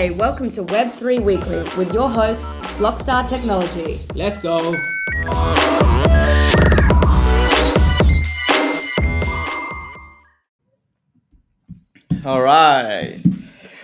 Hey, hey, welcome to Web3 Weekly with your host, Blockstar Technology. Let's go. All right.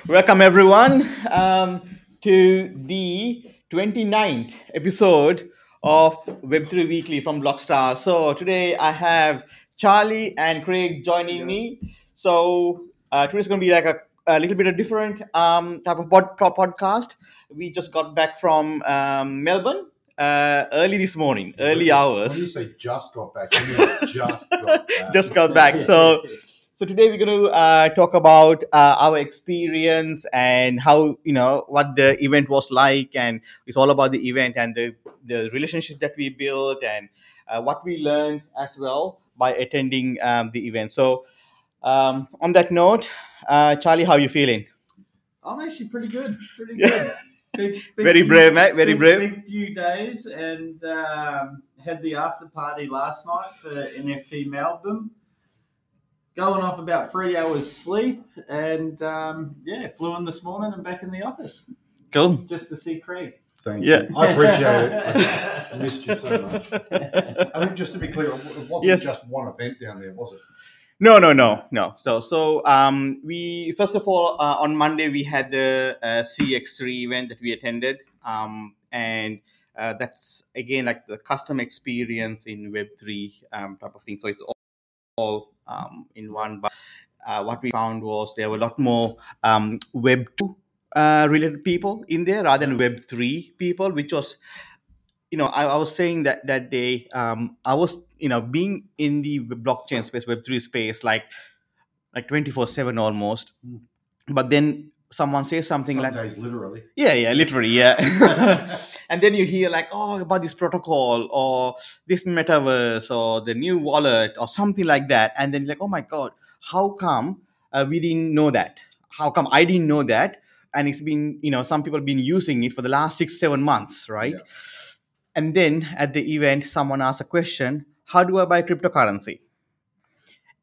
Welcome, everyone, um, to the 29th episode of Web3 Weekly from Blockstar. So, today I have Charlie and Craig joining me. So, uh, today's going to be like a, a little bit of different um, type of pod, pod- podcast. We just got back from um, Melbourne uh, early this morning, early hours. When you say just got back, just got back. just got back. So, so today we're going to uh, talk about uh, our experience and how you know what the event was like, and it's all about the event and the the relationship that we built and uh, what we learned as well by attending um, the event. So, um, on that note, uh, Charlie, how are you feeling? I'm actually pretty good. Pretty good. Big, big Very few- brave, mate, very big- brave. Big few days and um, had the after party last night for NFT Melbourne. Going off about three hours sleep and um, yeah, flew in this morning and back in the office Cool. just to see Craig. Thank Yeah. you. I appreciate it. I missed you so much. I think just to be clear, it wasn't Yes. just one event down there, was it? No, no, no, no. So, so um, we first of all uh, on Monday we had the uh, CX3 event that we attended, um, and uh, that's again like the custom experience in Web3 um, type of thing. So it's all, all um, in one. But uh, what we found was there were a lot more um, Web2 uh, related people in there rather than Web3 people, which was you know, I, I was saying that that day, um, I was, you know, being in the blockchain space, Web three space, like like twenty four seven almost. Mm. But then someone says something Some like, literally. yeah, yeah, literally, yeah. and then you hear like, oh, about this protocol or this metaverse or the new wallet or something like that, and then like, oh my god, how come uh, we didn't know that? How come I didn't know that? And it's been, you know, some people have been using it for the last six, seven months, right? Yeah. And then at the event, someone asks a question: How do I buy cryptocurrency?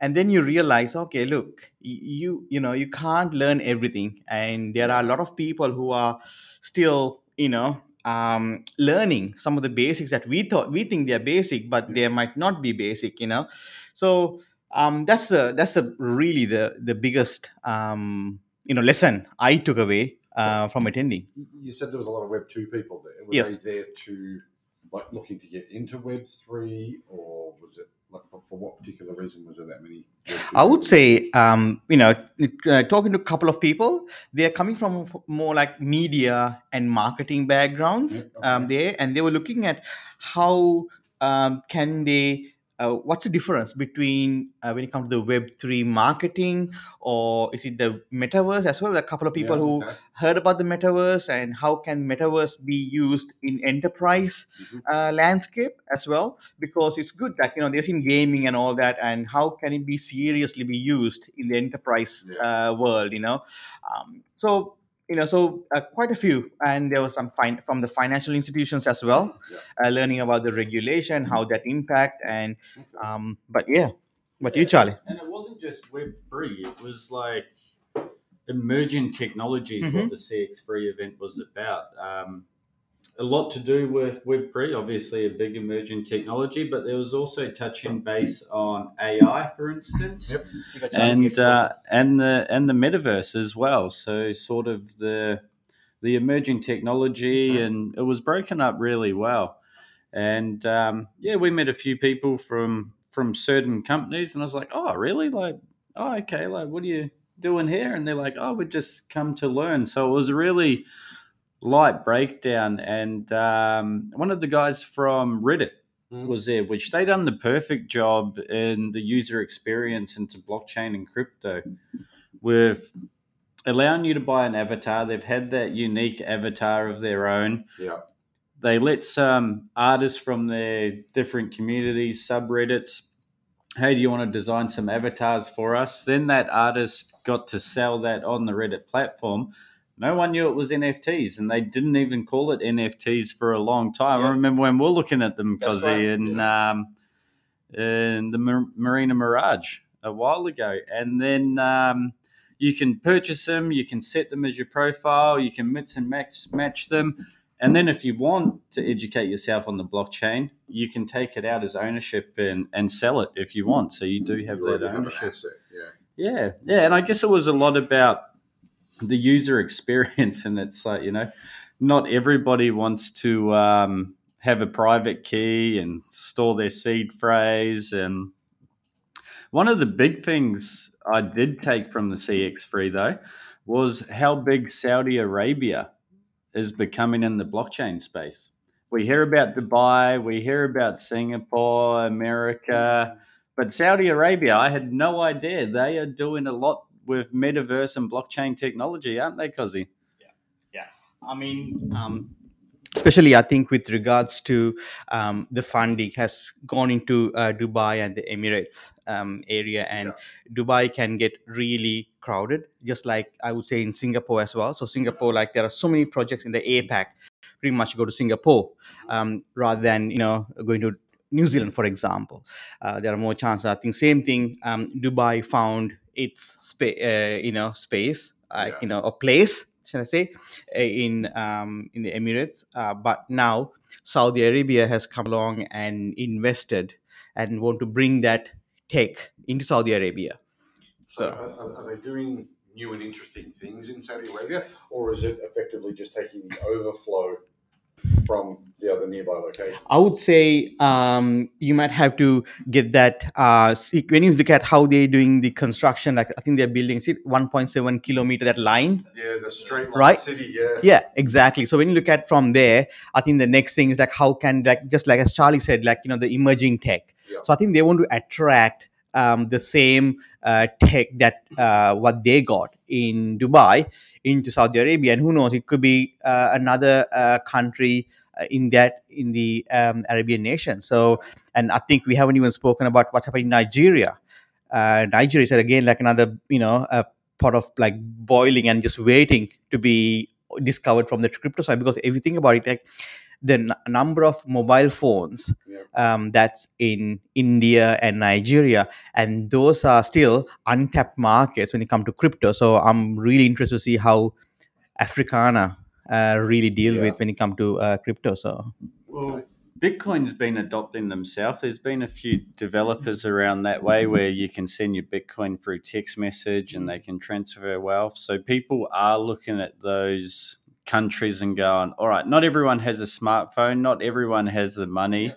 and then you realize okay look you you know you can't learn everything and there are a lot of people who are still you know um, learning some of the basics that we thought we think they're basic but they might not be basic you know so um, that's the that's the really the the biggest um, you know lesson i took away uh, from attending You said there was a lot of Web two people there. Were Yes. they there to like looking to get into Web three, or was it like for, for what particular reason was there that many? I would say, um, you know, uh, talking to a couple of people, they're coming from more like media and marketing backgrounds Yeah, okay. um, there, and they were looking at how um, can they. Uh, what's the difference between uh, when it comes to the Web three marketing, or is it the metaverse as well? A couple of people Yeah, who okay. heard about the metaverse and how can metaverse be used in enterprise Mhm. uh, landscape as well because it's good that you know they're in gaming and all that and how can it be seriously be used in the enterprise Yeah. uh, world you know um, so you know so uh, quite a few and there was some fine from the financial institutions as well Yeah. uh, learning about the regulation how that impact and um, but yeah but you charlie And it wasn't just Web three; it was like emerging technologies. Mhm. What the CX three event was about. Um, a lot to do with Web three, obviously a big emerging technology, but there was also touching base on AI, for instance. Yep. You got Charlie and uh, and the and the metaverse as well. So sort of the the emerging technology, and it was broken up really well. And um, yeah, we met a few people from from certain companies, and I was like, oh, really? Like, oh, okay. Like, what are you doing here? And they're like, oh, we just come to learn. So it was really light breakdown. And um, one of the guys from Reddit Mm. was there, which they done the perfect job in the user experience into blockchain and crypto with allowing you to buy an avatar. They've had that unique avatar of their own. Yeah. They let some artists from their different communities, subreddits, hey, do you want to design some avatars for us? Then that artist got to sell that on the Reddit platform. No one knew it was NFTs, and they didn't even call it NFTs for a long time. I remember when we are looking at them, because right, in um, in the Mar- Marina Mirage a while ago, and then um, you can purchase them, you can set them as your profile, you can mix and match match them. And then if you want to educate yourself on the blockchain, you can take it out as ownership and, and sell it if you want. So you do have You that already have ownership. asset, yeah. Yeah, yeah, and I guess it was a lot about the user experience, and it's like you know, not everybody wants to um, have a private key and store their seed phrase. And one of the big things I did take from the CX3 though was how big Saudi Arabia is becoming in the blockchain space. We hear about Dubai, we hear about Singapore, America. But Saudi Arabia, I had no idea. They are doing a lot with metaverse and blockchain technology, aren't they, Cozy? Yeah. Yeah. I mean, um, especially I think with regards to um, the funding has gone into uh, Dubai and the Emirates um, area, and Dubai can get really crowded, just like I would say in Singapore as well. So Singapore, like there are so many projects in the APAC, pretty much go to Singapore um, rather than you know going to New Zealand, for example. Uh, there are more chances. I think same thing. Um, Dubai found its space, uh, you know, space, Yeah. you know, a place, shall I say, uh, in um, in the Emirates. Uh, but now Saudi Arabia has come along and invested and want to bring that tech into Saudi Arabia. So, are- are they doing new and interesting things in Saudi Arabia, or is it effectively just taking the overflow from the other nearby location? I would say um, you might have to get that. Uh, when you look at how they're doing the construction, like I think they're building see, 1.7 kilometer that line. Yeah, the straight line Right. city. Yeah. Yeah, exactly. So when you look at from there, I think the next thing is like how can like just like as Charlie said, like you know the emerging tech. Yeah. So I think they want to attract um, the same uh, tech that uh, what they got in Dubai into Saudi Arabia, and who knows, it could be uh, another uh, country uh, in that in the um, Arabian nation. So, and I think we haven't even spoken about what's happening in Nigeria. Uh, Nigeria is again like another you know pot of like boiling and just waiting to be discovered from the crypto side because if you think about it like the n- number of mobile phones Yeah. um, that's in india and nigeria and those are still untapped markets when it comes to crypto so i'm really interested to see how africana uh, really deal Yeah. with when it comes to uh, crypto so Well, Bitcoin's been adopting themselves. There's been a few developers around that way where you can send your Bitcoin through text message and they can transfer wealth. So people are looking at those countries and going, all right, not everyone has a smartphone, not everyone has the money,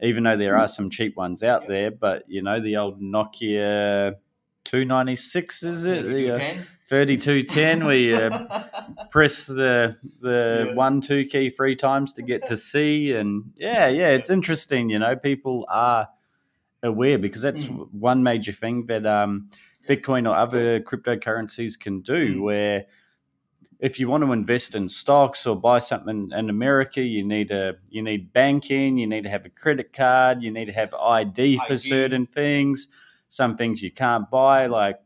even though there are some cheap ones out there. But, you know, the old Nokia 296, is it? The, uh, 3210 where you press the the Yeah. one two key three times to get to C and yeah yeah it's interesting you know people are aware because that's Mm. one major thing that um Bitcoin or other cryptocurrencies can do Mm. where if you want to invest in stocks or buy something in America you need a you need banking you need to have a credit card you need to have ID for ID. certain things some things you can't buy like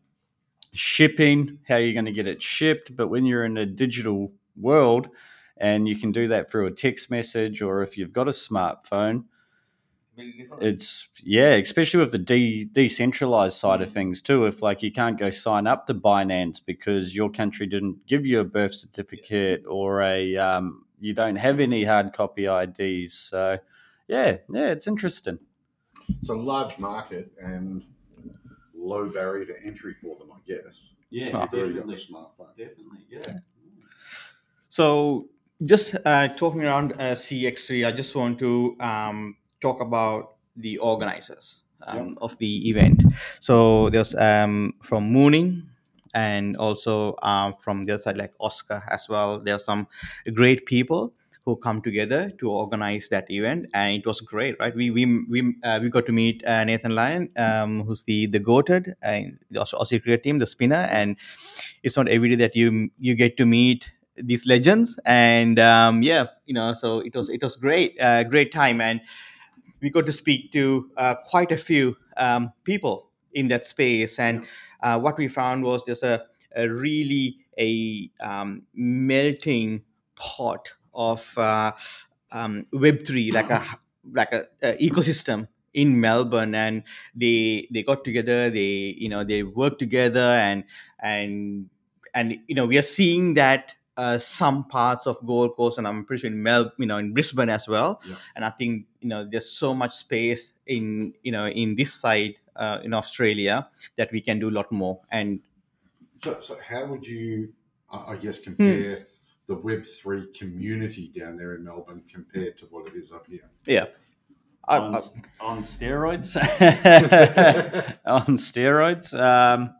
shipping, how you're going to get it shipped. But when you're in a digital world and you can do that through a text message or if you've got a smartphone, it's yeah, especially with the de- decentralized side of things too. If like you can't go sign up to Binance because your country didn't give you a birth certificate or a um, you don't have any hard copy IDs, so yeah, yeah, it's interesting. It's a large market and low barrier to entry for them, I guess. Yeah, They've already got smartphone. definitely, yeah. So, just uh, talking around uh, CX3, I just want to um, talk about the organizers um, of the event. So, there's um, from Mooning and also um, from the other side, like Oscar as well. There are some great people who come together to organize that event, and it was great, right? We we we uh, we got to meet uh, Nathan Lyon, um, who's the the goated and the Aus- Aussie cricket team, the spinner, and it's not every day that you you get to meet these legends and um, yeah you know so it was it was great uh, great time and we got to speak to uh, quite a few um, people in that space and uh, what we found was there's a, a really a um, melting pot of uh, um, web3 like a like a, a ecosystem in Melbourne, and they they got together. They you know they work together, and and and you know we are seeing that uh, some parts of Gold Coast, and I'm pretty sure in Mel, you know, in Brisbane as well. Yeah. And I think you know there's so much space in you know in this side uh, in Australia that we can do a lot more. And So, so how would you, I I guess, Hmm. compare the Web three community down there in Melbourne compared to what it is up here? yeah, I- on, I- on steroids. on steroids. Um,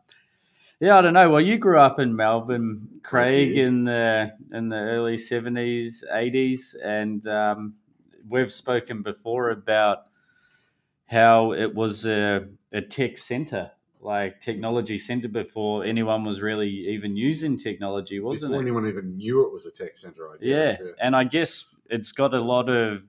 yeah, I don't know. Well, you grew up in Melbourne, Craig, in the in the early seventies, eighties, and um, we've spoken before about how it was a, a tech center, like technology center, before anyone was really even using technology, wasn't Before it? anyone even knew it was a tech center, I Yeah, guess. and I guess it's got a lot of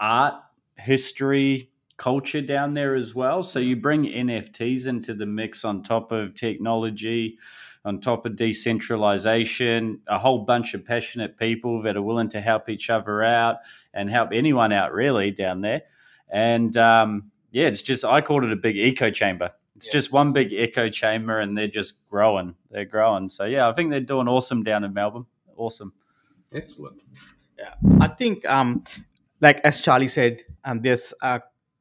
art, history, culture down there as well. So you bring NFTs into the mix on top of technology, on top of decentralization, a whole bunch of passionate people that are willing to help each other out and help anyone out really down there. And um, yeah, it's just I called it a big echo chamber. It's Yeah. just one big echo chamber, and they're just growing. They're growing. So yeah, I think they're doing awesome down in Melbourne. Awesome. Excellent. Yeah. I think, um, like as Charlie said, um, there's, uh,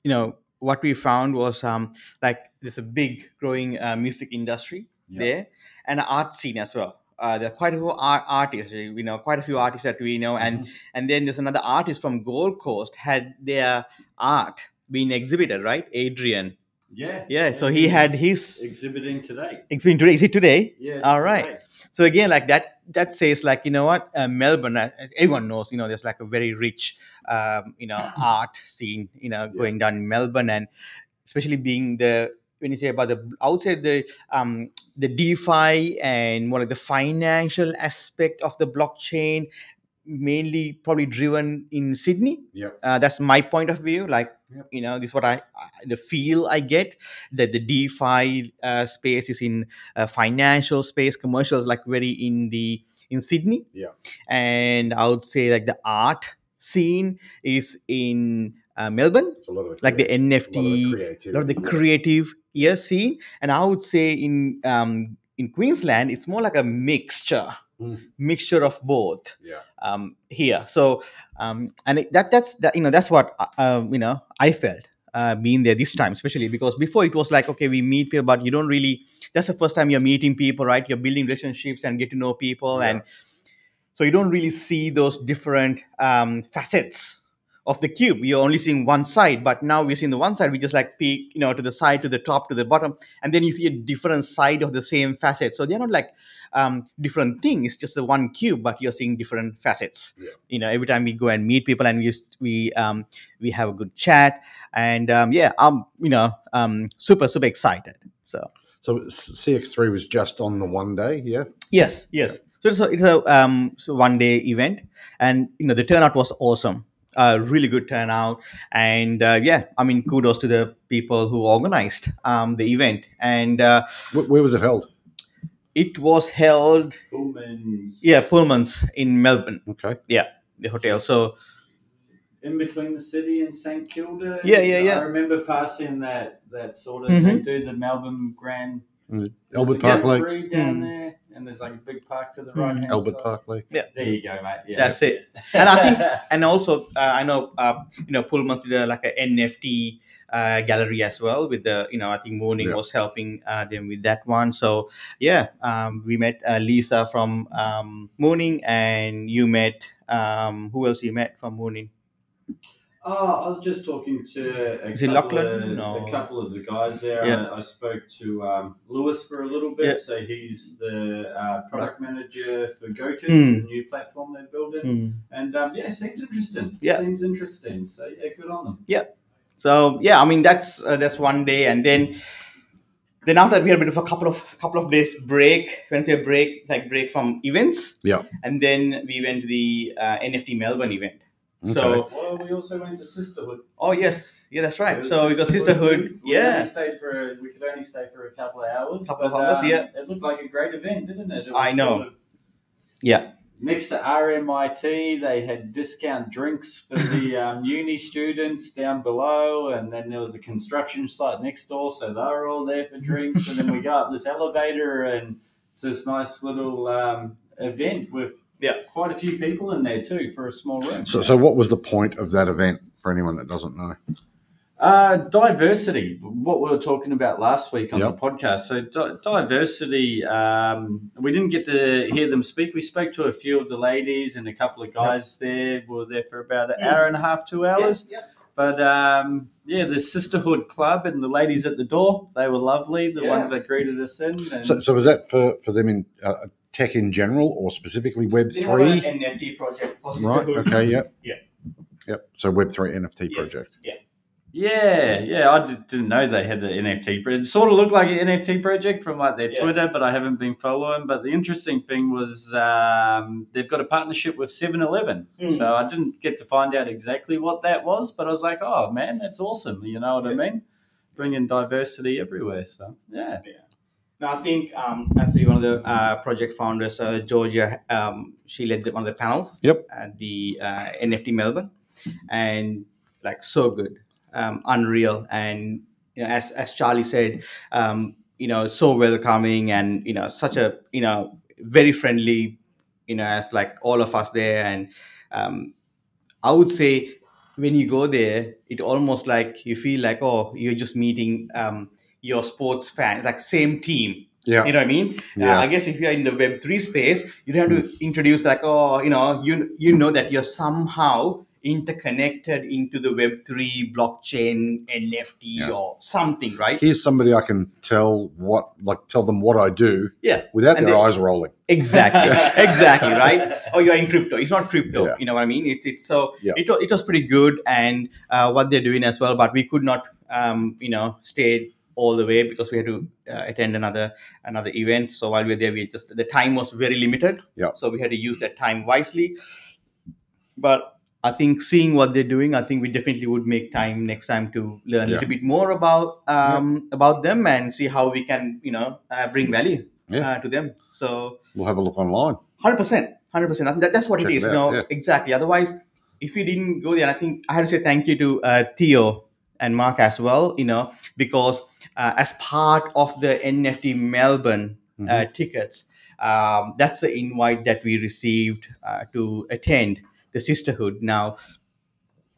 you know, what we found was um, like there's a big growing uh, music industry Yeah. there and art scene as well. Uh, there are quite a few art- artists, you know, quite a few artists that we know, and and then there's another artist from Gold Coast had their art being exhibited, right? Adrian, Yeah. yeah. So he had his exhibiting today. exhibiting today. Is it today? Yeah. All right. So again, like that, that says like you know what, uh, Melbourne, uh, as everyone knows, you know, there's like a very rich, um, you know, art scene, you know, going down in Melbourne, and especially being the when you say about the outside the um the DeFi and more like the financial aspect of the blockchain, mainly probably driven in Sydney. Yep. Uh, that's my point of view. Like Yep. you know, this is what I, I the feel I get that the DeFi uh, space is in uh, financial space, commercials like very in the in Sydney. Yeah. And I would say like the art scene is in uh, Melbourne, It's a lot of like the creat- a lot of NFT, creativity. a lot of the yeah. creative ear scene. And I would say in um, in Queensland, it's more like a mixture. Mixture of both Yeah. um, here. So, um, and it, that that's that you know that's what uh, um, you know I felt uh, being there this time, especially because before it was like okay, we meet people, but you don't really. That's the first time you're meeting people, right? You're building relationships and get to know people, Yeah. and so you don't really see those different um, facets of the cube. You're only seeing one side, but now we're seeing the one side. We just like peek, you know, to the side, to the top, to the bottom, and then you see a different side of the same facet. So they're not like um, different thing. It's just the one cube, but you're seeing different facets. Yeah. You know, every time we go and meet people and we we um, we have a good chat, and um, yeah, I'm you know um, super super excited. So So CX3 was just on the one day, yeah? yes, yes. So it's a it's a um, so one day event, and you know the turnout was awesome. Uh, really good turnout, and uh, yeah, I mean kudos to the people who organized um, the event, and uh, Where, where was it held? It was held Pullman's. yeah Pullman's in Melbourne, Okay. Yeah, the hotel. So In between the city and St Kilda. Yeah, yeah, yeah. I remember passing that that sort of. Mhm. They do the Melbourne Grand. Albert the Park Lake. Gallery down Mm. there, and there's like a big park to the Mm. right. hand Albert Park Lake. Yeah, There you go, mate. Yeah. That's it. And I think, and also, uh, I know, uh, you know, Pullman's did a, like a NFT uh, gallery as well with the, you know, I think Mooning Yeah. was helping uh, them with that one. So, yeah, um, we met uh, Lisa from um, Mooning and you met, um, who else you met from Mooning? Oh, I was just talking to a Is couple, Lachlan? of, No. a couple of the guys there. Yeah. I, I spoke to um, Lewis for a little bit. Yeah. So he's the uh, product manager for GoTo, Mm. the new platform they're building. Hmm. And um, yeah, seems interesting. Yeah. Seems interesting. So yeah, good on them. Yeah. So yeah, I mean that's uh, that's one day, and then then after that we had a bit of a couple of couple of days break. When I say a break, it's like break from events. Yeah. And then we went to the uh, NFT Melbourne event. So Well, we also went to Sisterhood. oh yes, yeah that's right. It So we got Sisterhood. too. We Yeah. only stayed for a, we could only stay for a couple of hours. Couple of hours, um, yeah. It looked like a great event, didn't it? it I know. sort of- Yeah. next to RMIT, they had discount drinks for the um, uni students down below, and then there was a construction site next door, so they were all there for drinks. and then we go up this elevator, and it's this nice little um, event with Yeah. quite a few people in there too for a small room. So, so what was the point of that event for anyone that doesn't know? Uh, diversity, what we were talking about last week on Yep. the podcast. So, di- diversity, um, we didn't get to hear them speak. We spoke to a few of the ladies and a couple of guys there. We were there for about an hour and a half, two hours. Yeah, But um, yeah, the Sisterhood Club and the ladies at the door, they were lovely, the ones that greeted us in. And So, so was that for, for them in uh, tech in general or specifically Web They have an three? NFT project for Right. Okay. Yep. Yeah. Yep. So Web three NFT Yes, project. Yeah. Yeah, yeah, I d- didn't know they had the NFT. pro- It sort of looked like an NFT project from like their Yeah. Twitter, but I haven't been following. But the interesting thing was um, they've got a partnership with 7-Eleven. Mm. So I didn't get to find out exactly what that was, but I was like, oh man, that's awesome. You know what I mean? Bringing diversity everywhere. So yeah, Now, I think um, as the- one of the uh, project founders, uh, Georgia, um, she led the, one of the panels Yep. at the uh, NFT Melbourne, and like so good, um, unreal, and you know, as as Charlie said, um, you know, so welcoming, and you know, such a you know, very friendly, you know, as like all of us there, and um, I would say when you go there, it almost like you feel like oh, you're just meeting. Your sports fan, like same team. Yeah. You know what I mean? Yeah. Uh, I guess if you're in the Web three space, you don't have to introduce like, oh, you know, you you know that you're somehow interconnected into the Web three blockchain NFT Yeah. or something, right? Here's somebody I can tell what, like, tell them what I do Yeah. without And their they- eyes rolling. Exactly, exactly, right? Oh, you're in crypto. It's not crypto. Yeah. You know what I mean? It's it's so Yeah. it, it was pretty good, and uh, what they're doing as well. But we could not, um, you know, stay all the way because we had to uh, attend another another event. So while we were there, we just the time was very limited. Yeah. So we had to use that time wisely. But I think seeing what they're doing, I think we definitely would make time next time to learn a little bit more about um, about them and see how we can, you know, uh, bring value Yeah. uh, to them. So We'll have a look online. Hundred percent, hundred percent. That, that's what Check it it is. out, you know, yeah. exactly. Otherwise, if you didn't go there, I think I have to say thank you to uh, Theo and Mark as well. You know, because as part of the NFT Melbourne uh, Mhm. tickets, um, that's the invite that we received uh, to attend the sisterhood. Now,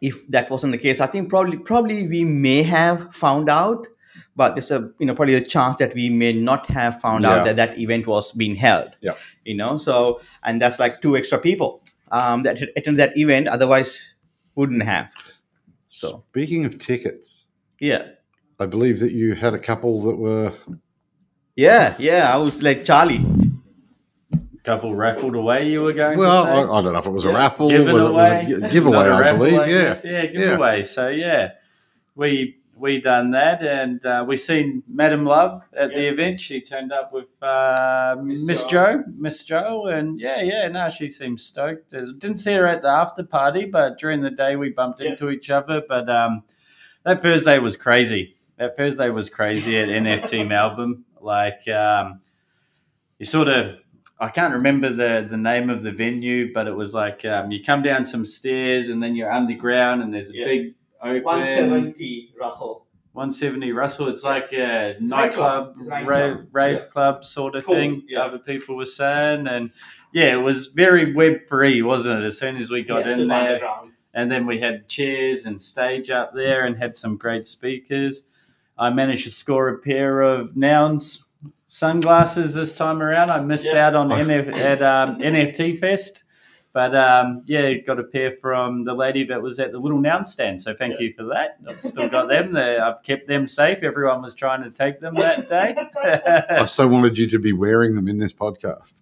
if that wasn't the case, I think probably probably we may have found out, but there's a you know probably a chance that we may not have found Yeah. out that that event was being held. Yeah. You know, so and that's like two extra people um, that had attended that event, otherwise wouldn't have. So Speaking of tickets, yeah, I believe that you had a couple that were yeah, yeah. I was like Charlie. couple raffled away. You were going well, to I, say? I don't know if it was a raffle, given was it, was away, it a giveaway, Not a I raffle, believe. I yeah, guess. yeah, giveaway. So yeah, we we done that, and uh, we seen Madam Love at the event. She turned up with uh, Miss Miss Joe, Miss Joe, and yeah, yeah, no, she seemed stoked. Uh, Didn't see her at the after party, but during the day we bumped Yeah. into each other. But um, that Thursday was crazy. That Thursday was crazy at NFT Melbourne. Like um, you sort of I can't remember the the name of the venue, but it was like um, you come down some stairs and then you're underground and there's a Yeah. big open One seventy, Russell. 170 Russell. It's like a It's nightclub, nightclub. Rave, rave Yeah. club sort of Cool. thing. Yeah. Other people were saying, and yeah, it was very web three, wasn't it? As soon as we got Yes, in there, and then we had chairs and stage up there and had some great speakers. I managed to score a pair of Nouns sunglasses this time around. I missed Yeah. out on NF, at um, NFT Fest. But um, yeah, got a pair from the lady that was at the little noun stand. So thank Yeah. you for that. I've still got them. They, I've kept them safe. Everyone was trying to take them that day. I so wanted you to be wearing them in this podcast.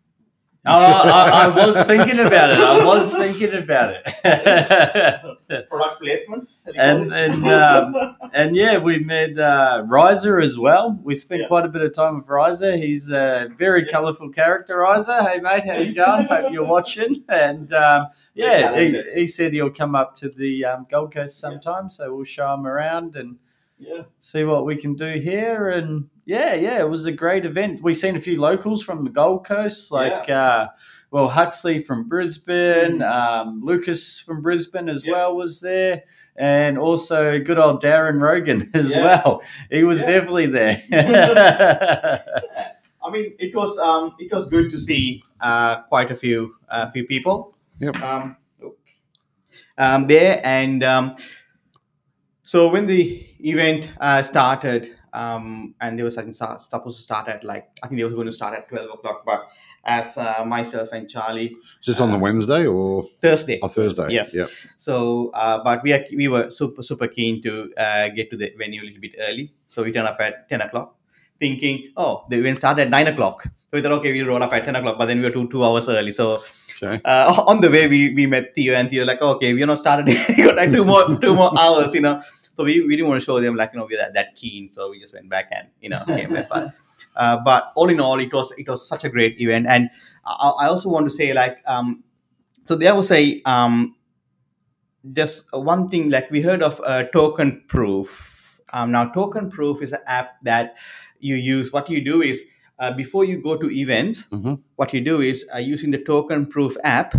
Oh, I, I was thinking about it. I was thinking about it. Product placement. as you call and and um, and yeah, we met uh, Riser as well. We spent Yeah. quite a bit of time with Riser. He's a very Yeah. colourful character. Riser, hey mate, how you going? Hope you're watching. And um, yeah, he, he said he'll come up to the um, Gold Coast sometime, so we'll show him around and yeah. see what we can do here. And yeah, yeah, it was a great event. We seen a few locals from the Gold Coast, like uh, well, Huxley from Brisbane, um, Lucas from Brisbane as Yeah. well was there, and also good old Darren Rogan as Yeah. well. He was Yeah. definitely there. I mean, it was um, it was good to see uh, quite a few uh, few people. Yep. Um, um, there and um, so when the event uh, started, um, and they were think supposed to start at like I think they were going to start at twelve o'clock, but as uh, myself and Charlie Is this on the Uh, Wednesday or Thursday. on Thursday? Yes. Yep. So, uh, but we are we were super super keen to uh, get to the venue a little bit early. So we turned up at ten o'clock, thinking, oh, the event started at nine o'clock. So we thought, okay, we'll roll up at ten o'clock. But then we were two two hours early. So Okay. uh, on the way, we, we met Theo and Theo like, okay, we're not started. we got like two more two more hours, you know. So we, we didn't want to show them like you know we're that, that keen. So we just went back and you know came back. But, uh, but all in all, it was it was such a great event. And I, I also want to say like um, so there was a um, just one thing like we heard of uh, token proof. Um, now token proof is an app that you use. What you do is uh, before you go to events, Mhm. what you do is uh, using the token proof app,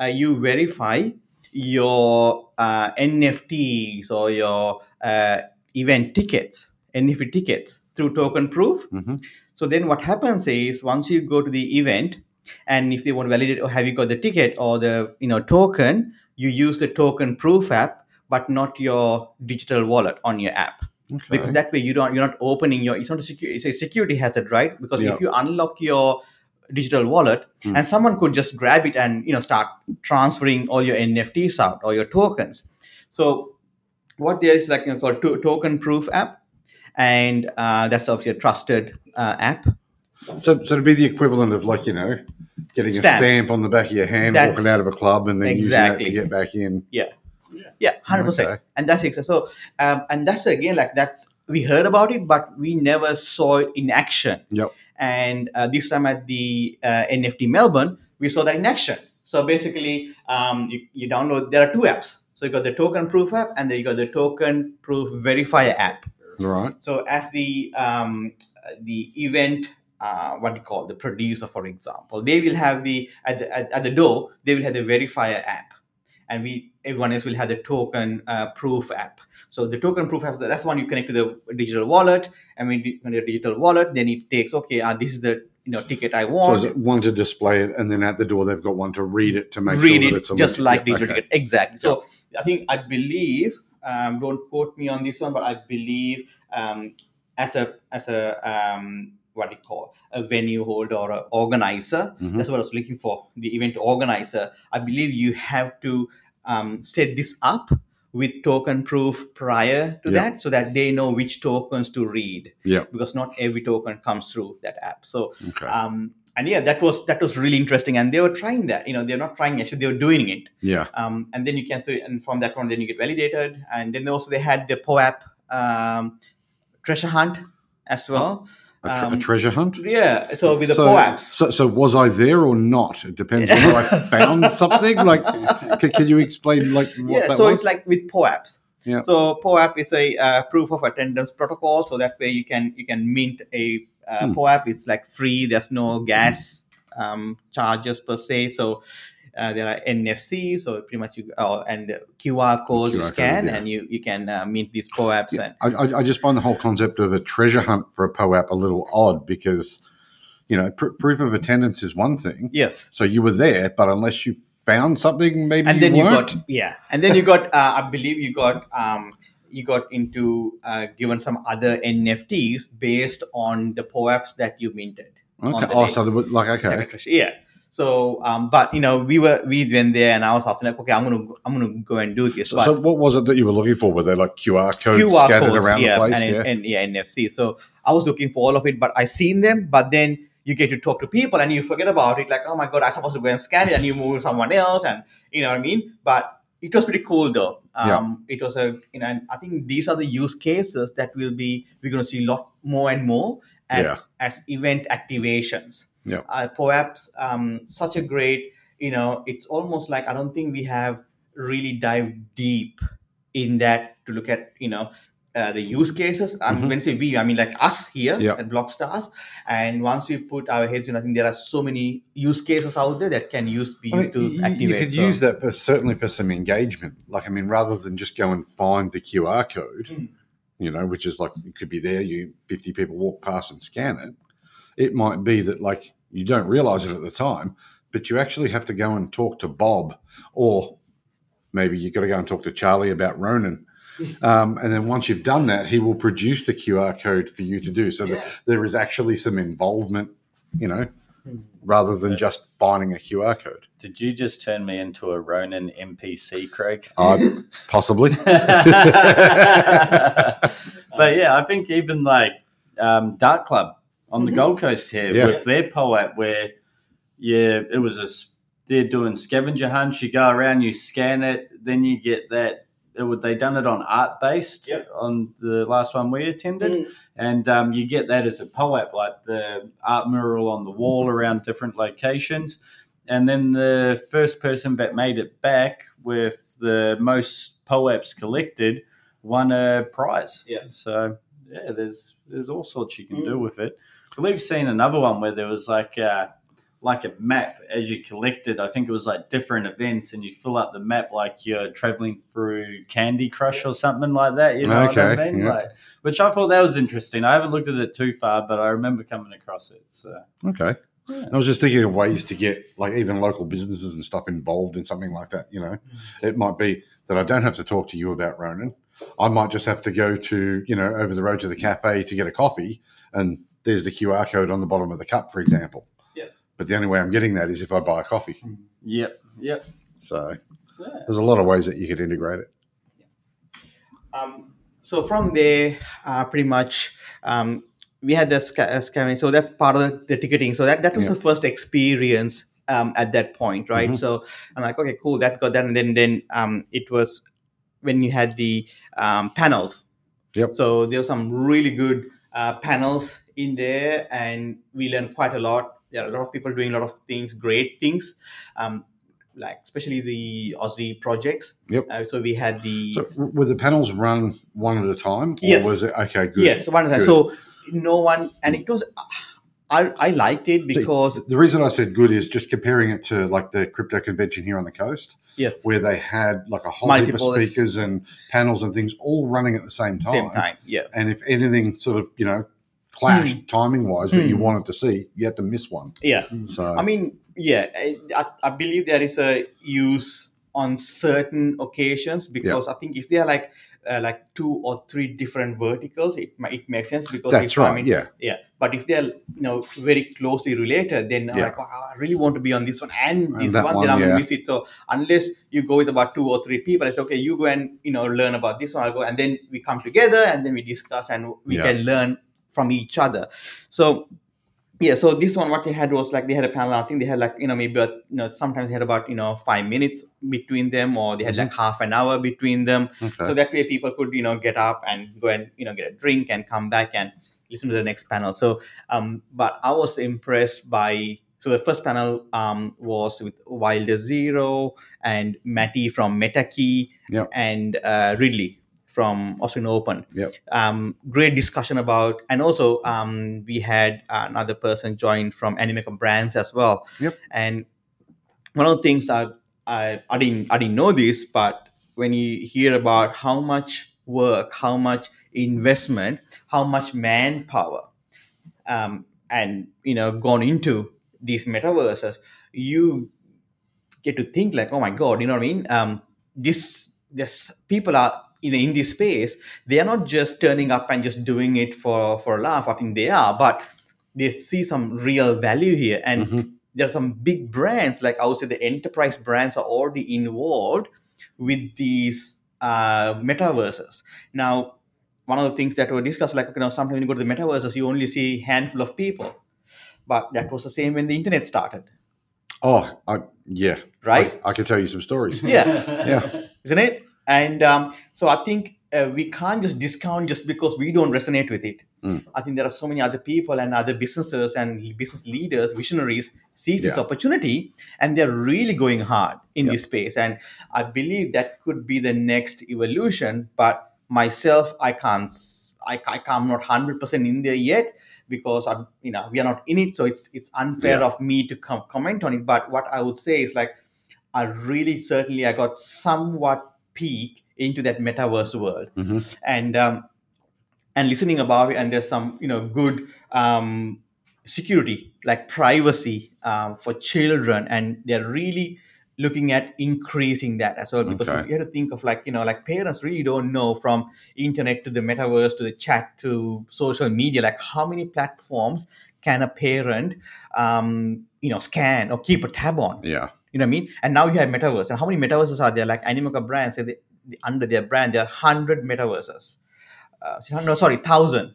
uh, you verify your uh, NFTs or your uh, event tickets, NFT tickets through token proof. Mhm. So then what happens is once you go to the event, and if they want to validate, or have you got the ticket or the you know token, you use the token proof app, but not your digital wallet on your app Okay. because that way you don't you're not opening your it's not a security it's a security hazard right because Yeah. if you unlock your digital wallet Hmm. and someone could just grab it and you know start transferring all your nfts out or your tokens so what there is like you know, called to- token proof app and uh, that's obviously a trusted uh, app So, so to be the equivalent of like you know, getting Stamp. a stamp on the back of your hand, That's- walking out of a club, and then Exactly. using that to get back in. yeah yeah, 100% Okay. and that's exactly so um, and that's again like that's we heard about it but we never saw it in action Yep. And uh, this time at the uh, nft melbourne we saw that in action so basically um, you, you download there are two apps so you got the token proof app and then you got the token proof verifier app Right. so as the um, the event, uh, what do you call the producer, for example, they will have the at the at, at the door they will have the verifier app, and we everyone else will have the token uh, proof app. So the token proof app that's the one you connect to the digital wallet, and when you connect to the digital wallet, then it takes okay, uh, this is the you know ticket I So want. it one to display it, and then at the door they've got one to read it to make read sure it that it's just legit- like digital okay. ticket exactly so i think i believe um, don't quote me on this one but i believe um, as a as a um, what do you call a venue holder or an organizer Mhm. that's what i was looking for the event organizer i believe you have to um, set this up with token proof prior to Yeah. that so that they know which tokens to read Yeah. because not every token comes through that app so Okay. um, and yeah that was that was really interesting and they were trying that you know they're not trying actually they were doing it yeah. um, and then you can so and from that one then you get validated and then also they had the poap um, treasure hunt as well A, a um, treasure hunt. yeah so with the so, poaps So, so was I there or not? It depends on whether I found something. Like, can, can you explain like what yeah that so was? it's like with poaps Yeah. so poap is a uh, proof of attendance protocol so that way you can you can mint a uh, Hmm. poap it's like free there's no gas um, charges per se so uh, there are NFC, so pretty much you uh, and QR codes you QR code, scan, yeah. and you you can uh, mint these POAPs Yeah, and I, I, just find the whole concept of a treasure hunt for a POAP a little odd because, you know, pr- proof of attendance is one thing. yes, So you were there, but unless you found something, maybe and you then you weren't. got yeah, and then you got uh, I believe you got um, you got into uh, given some other NFTs based on the POAPs that you minted. okay. Oh, day. so was, like okay, Yeah. So, um, but you know, we were we went there, and I was asking like, okay, I'm gonna I'm gonna go and do this. So, but so what was it that you were looking for? Were they like QR codes QR scattered codes, around yeah, the place? and, yeah. and yeah, NFC. So I was looking for all of it, but I seen them, but then you get to talk to people and you forget about it. Like, oh my god, I'm supposed to go and scan it, and you move someone else, and you know what I mean. But it was pretty cool though. Um, It was a you know, and I think these are the use cases that will be we're going to see a lot more and more Yeah. as event activations. Yeah. Uh, perhaps um, such a great, you know, it's almost like I don't think we have really dived deep in that to look at, you know, uh, the use cases. I mean, Mhm. when I say we, I mean like us here Yeah. at Blockstars. And once we put our heads in, I think there are so many use cases out there that can use be I mean, used to you- you, activate. could so- use that for certainly for some engagement. Like, I mean, rather than just go and find the QR code, Mm. you know, which is like it could be there. You fifty people walk past and scan it. It might be that like you don't realize it at the time, but you actually have to go and talk to Bob, or maybe you've got to go and talk to Charlie about Ronin. Um, and then once you've done that, he will produce the QR code for you to do. So that there is actually some involvement, you know, Mm. rather than just finding a QR code. Did you just turn me into a Ronin NPC, Craig? Uh, possibly. but yeah, I think even like um, Dark Club on the Mhm. Gold Coast here Yeah. with their POAP, where yeah, it was a they're doing scavenger hunts. You go around, you scan it, then you get that. It would they done it on art based Yep. on the last one we attended, Mm. and um, you get that as a POAP, like the art mural on the wall around different locations. And then the first person that made it back with the most POAPs collected won a prize. Yeah. So yeah, there's there's all sorts you can Mm. do with it. Believe seen another one where there was like a, like a map as you collected. I think it was like different events, and you fill up the map like you're traveling through Candy Crush or something like that. You know what I mean? yeah. Like, which I thought that was interesting. I haven't looked at it too far, but I remember coming across it. So Okay. Yeah. I was just thinking of ways to get like even local businesses and stuff involved in something like that. You know, mm-hmm. it might be that I don't have to talk to you about Ronin. I might just have to go to, you know, over the road to the cafe to get a coffee and there's the QR code on the bottom of the cup, for example. Yeah. But the only way I'm getting that is if I buy a coffee. yep, yep. So Yeah. there's a lot of ways that you could integrate it. Um, so from there, uh, pretty much, um, we had the sca- uh, scamming. So that's part of the, ticketing. So that, that was Yeah. the first experience um, at that point, right? Mhm. So I'm like, okay, cool, that got that, and then then um, it was when you had the um, panels. Yep. So there were some really good uh, panels in there, and we learned quite a lot. There are a lot of people doing a lot of things, great things, um, like especially the Aussie projects. Yep. Uh, so we had the So were the panels run one at a time? Or Yes. was it okay, good. Yes, one at a time. So no one, and it was, I I liked it See, because The reason I said good is just comparing it to like the crypto convention here on the coast. yes, where they had like a whole heap of Multiple- speakers and panels and things all running at the same time. same time, yeah, And if anything sort of, you know, clashed timing wise that you Hmm. wanted to see, you had to miss one. yeah. So I mean, yeah, I, I, believe there is a use on certain occasions because I think if they are like uh, like two or three different verticals, it it makes sense because that's if, right. I mean, yeah. yeah. But if they're you know very closely related, then Yeah. like, wow, I really want to be on this one and And this that one, one, then I'm yeah. gonna miss it. So unless you go with about two or three people, it's okay. You go and you know learn about this one. I'll go, and then we come together and then we discuss and we can learn from each other. So yeah, so this one what they had was like they had a panel. I think they had like you know maybe a, you know sometimes they had about you know five minutes between them, or they had like half an hour between them. Okay. So that way people could, you know, get up and go and, you know, get a drink and come back and listen to the next panel. So, um, but I was impressed by, so the first panel um, was with Wilder Zero and Matty from MetaKey Yep. and uh, Ridley from Australian Open. Yep. Um, great discussion about, and also um, we had another person join from Animoca Brands as well. Yep. And one of the things I, I, I didn't, I didn't know this, but when you hear about how much work, how much investment, how much manpower, um, and you know, gone into these metaverses, you get to think like, oh my god, you know what I mean? Um, this, this people are in in this space. They are not just turning up and just doing it for for a laugh. I think they are, but they see some real value here, and Mhm. there are some big brands like I would say the enterprise brands are already involved with these uh, metaverses. Now, one of the things that were discussed, like you know, sometimes when you go to the metaverses, you only see handful of people, but that was the same when the internet started, Oh, I, yeah. right? I, I can tell you some stories. Yeah. Yeah. Isn't it? And um, so I think uh, we can't just discount just because we don't resonate with it. Mm. I think there are so many other people and other businesses and business leaders, visionaries seize this opportunity and they're really going hard in Yeah. this space. And I believe that could be the next evolution. But myself, I can't. I, I am not hundred percent in there yet because I'm, you know, we are not in it, so it's it's unfair Yeah. of me to com- comment on it. But what I would say is like, I really certainly I got somewhat peek into that metaverse world, Mhm. and um, and listening about it, and there's some you know good um, security like privacy um, for children, and they're really looking at increasing that as well because Okay. if you have to think of like you know like parents really don't know from internet to the metaverse to the chat to social media like how many platforms can a parent um, you know scan or keep a tab on Yeah. You know what I mean? And now you have metaverse. And how many metaverses are there? Like Animoca brands, say they, under their brand, there are hundred metaverses. Uh, no, sorry, thousand.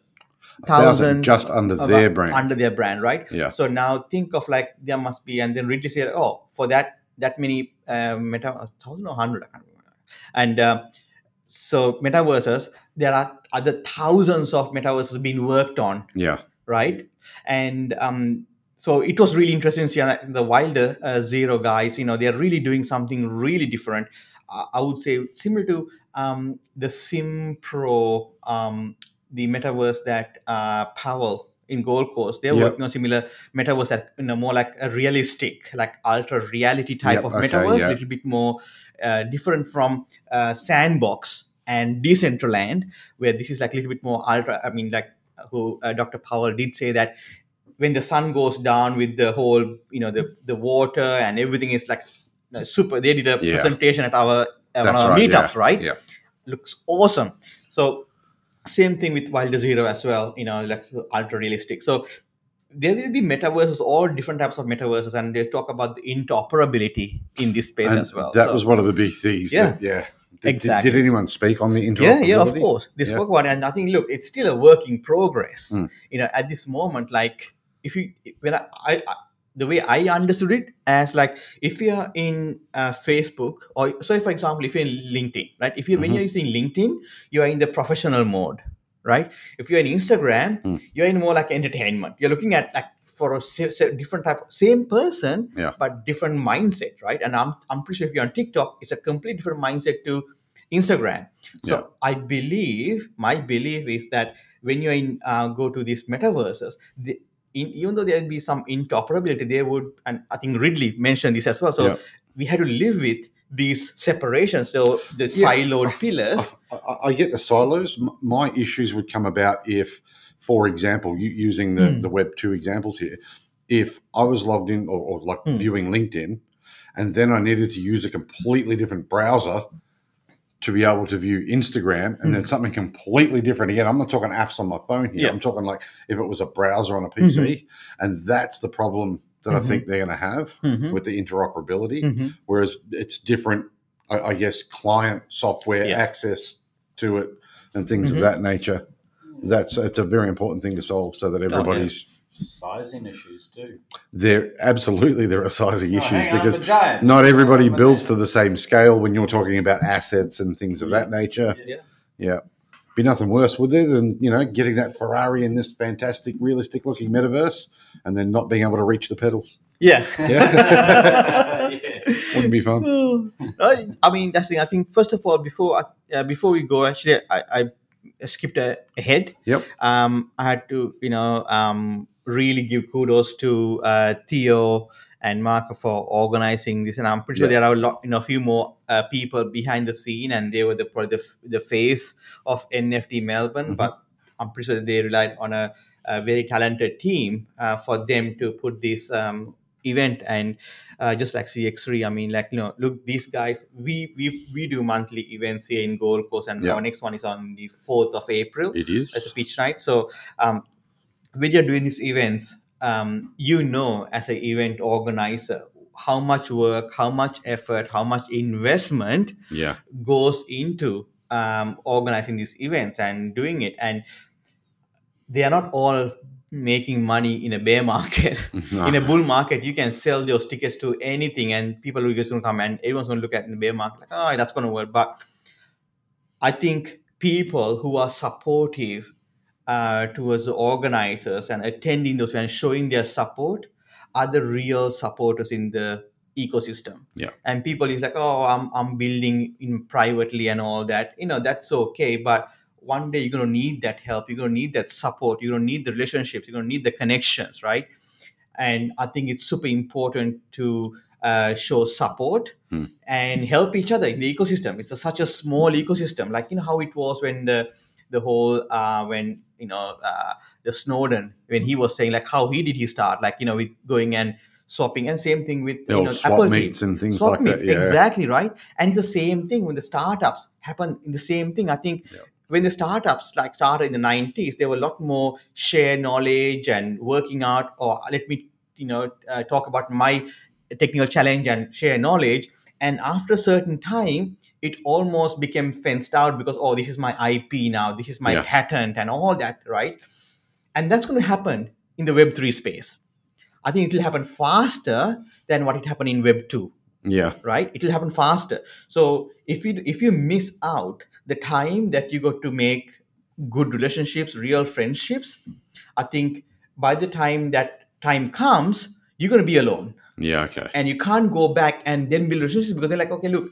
Thousand just under about- their brand. Under their brand, right? Yeah. So now think of like there must be, and then Ridley said, oh, for that that many uh, meta thousand or hundred, I can't remember. And uh, so metaverses, there are other thousands of metaverses being worked on Yeah. right? And um, so it was really interesting to see the Wilder uh, Zero guys. You know, they're really doing something really different. Uh, I would say similar to um, the Sim Pro, um, the metaverse that uh, Powell in Gold Coast. They're Yep. working on similar metaverse that you know more like a realistic, like ultra reality type Yep, of okay, metaverse, a little bit more uh, different from uh, Sandbox and Decentraland, where this is like a little bit more ultra. I mean, like who uh, Dr. Powell did say that when the sun goes down with the whole, you know, the the water and everything is like uh, super. They did a Yeah. presentation at our at one our right, meetups, yeah, right? yeah. Looks awesome. So same thing with Wilder Zero as well. You know, like ultra realistic. So there will be metaverses, all different types of metaverses, and they talk about the interoperability in this space And as well. That So- was one of the big things. Yeah. that- yeah. Did, did- Exactly. Did, anyone speak on the interoperability? yeah yeah of course they Yeah. spoke about it and i think look it's still a work in progress Mm. you know at this moment like if you when i, I, I the way i understood it as like if you're in uh, facebook or so for example if you're in linkedin right if you when Mhm. you're using linkedin you're in the professional mode right if you're in instagram Mm. you're in more like entertainment you're looking at like for a different type of same person Yeah. but different mindset right and i'm, I'm pretty sure if you're on tiktok it's a completely different mindset to instagram so Yeah. I believe my belief is that when you in uh, go to these metaverses, the, in, even though there'd be some interoperability, they would, and I think Ridley mentioned this as well. So Yeah. we had to live with these separations. So the Yeah. siloed pillars. I, I- I get the silos. My issues would come about if, for example, you, using the, Hmm. the Web 2 examples here, if I was logged in or, or like Hmm. viewing LinkedIn, and then I needed to use a completely different browser to be able to view Instagram, and then something completely different again. I'm not talking apps on my phone here. Hmm. Yeah. I'm talking like if it was a browser on a PC, and that's the problem that I Mhm. think they're going to have Mhm. with the interoperability Mhm. whereas it's different I, I guess client software Yeah. access to it and things of that nature that's it's a very important thing to solve so that Oh, everybody's Sizing issues too. there absolutely there are sizing Oh, issues because I'm a giant. not everybody I'm a builds to the same scale when you're talking about assets and things of that nature Yeah. yeah be nothing worse would there than you know getting that ferrari in this fantastic realistic looking metaverse and then not being able to reach the pedals Yeah. Yeah. Yeah. wouldn't be fun Uh, I mean, that's the thing. I think first of all, before I- uh, before we go, actually, I, I skipped ahead. Yep. Um, I had to, you know, um, really give kudos to uh, Theo and Mark for organizing this, and I'm pretty sure Yeah. there are a lot, you know, a few more uh, people behind the scene, and they were the probably the, the face of NFT Melbourne, Mhm. but I'm pretty sure they relied on a, a very talented team uh, for them to put this um, event and uh, just like CX3, I mean, like you know, look, these guys, we we we do monthly events here in Gold Coast, and Yeah. our next one is on the fourth of April it is as a pitch night. So um, when you're doing these events, um, you know, as an event organizer, how much work, how much effort, how much investment yeah goes into um, organizing these events and doing it, and they are not all making money in a bear market. in a bull market, you can sell those tickets to anything, and people are just going to come and everyone's going to look at the bear market like, oh, that's going to work. But I think people who are supportive uh, towards the organizers and attending those and showing their support are the real supporters in the ecosystem Yeah. and people is like oh i'm i'm building in privately and all that you know that's okay but one day you're going to need that help you're going to need that support you're going to need the relationships you're going to need the connections right and i think it's super important to uh, show support Hmm. and help each other in the ecosystem it's a, such a small ecosystem like you know how it was when the the whole uh, when you know uh, the snowden when he was saying like how he did he start like you know with going and swapping and same thing with you old know swap apple meets and things Swap like meets, that. Yeah. exactly right and it's the same thing when the startups happen in the same thing i think Yeah. when the startups like started in the 90s there were a lot more share knowledge and working out or let me you know uh, talk about my technical challenge and share knowledge and after a certain time it almost became fenced out because oh this is my ip now. This is my Yeah. patent and all that right? And that's going to happen in the web3 space. I think it will happen faster than what it happened in web 2 Yeah. right? It will happen faster. So if you if you miss out the time that you got to make good relationships real friendships i think by the time that time comes you're going to be alone Yeah. Okay. and you can't go back and then build relationships because they're like okay look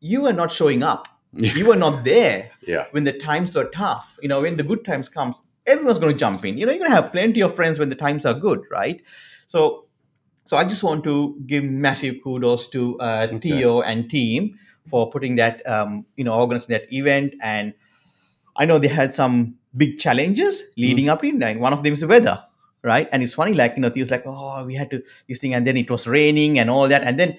you are not showing up you are not there Yeah. when the times are tough you know when the good times comes everyone's going to jump in you know you're going to have plenty of friends when the times are good right so so i just want to give massive kudos to uh, Okay. theo and team for putting that um, you know organizing that event and i know they had some big challenges leading up in and one of them is the weather right and it's funny like you know theo's like oh we had to this thing and then it was raining and all that and then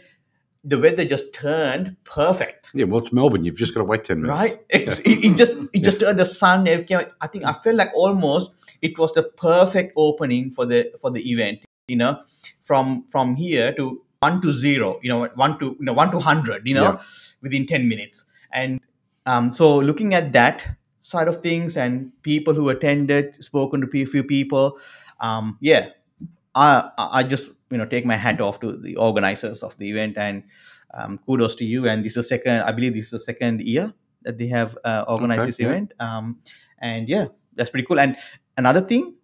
the weather just turned perfect Yeah. Well, it's Melbourne. You've just got to wait ten minutes. right It's- it, it just it just turned the sun everything. i think i felt like almost it was the perfect opening for the for the event you know from from here to one to zero you know one to you know one to hundred you know Yeah. within 10 minutes and um, so looking at that side of things and people who attended spoken to a few people um, yeah I, I just you know take my hat off to the organizers of the event and um, kudos to you. And this is the second, I believe, this is the second year that they have uh, organized Okay, this yeah. event. Um, and yeah, that's pretty cool. And another thing,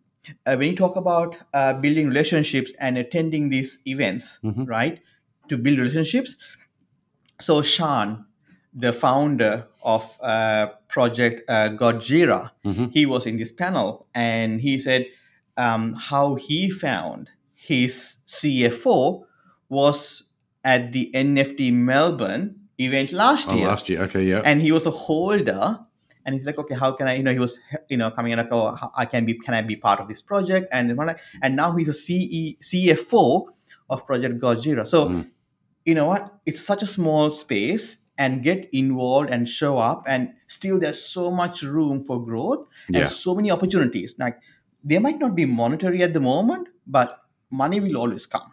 uh, when you talk about uh, building relationships and attending these events, Mhm. right, to build relationships. So Sean, the founder of uh, Project uh, Godzilla, Mhm. he was in this panel and he said um, how he found his CFO was at the NFT Melbourne event last Oh, year, last year. Okay. Yeah. and he was a holder. And he's like, okay, how can I? You know, he was, you know, coming in like, oh, I can be, can I be part of this project? And then one like- and now he's a CE, CFO of Project Godzilla. So, Mm. you know what? It's such a small space, and get involved and show up, and still there's so much room for growth Yeah. so many opportunities. Like they might not be monetary at the moment, but money will always come.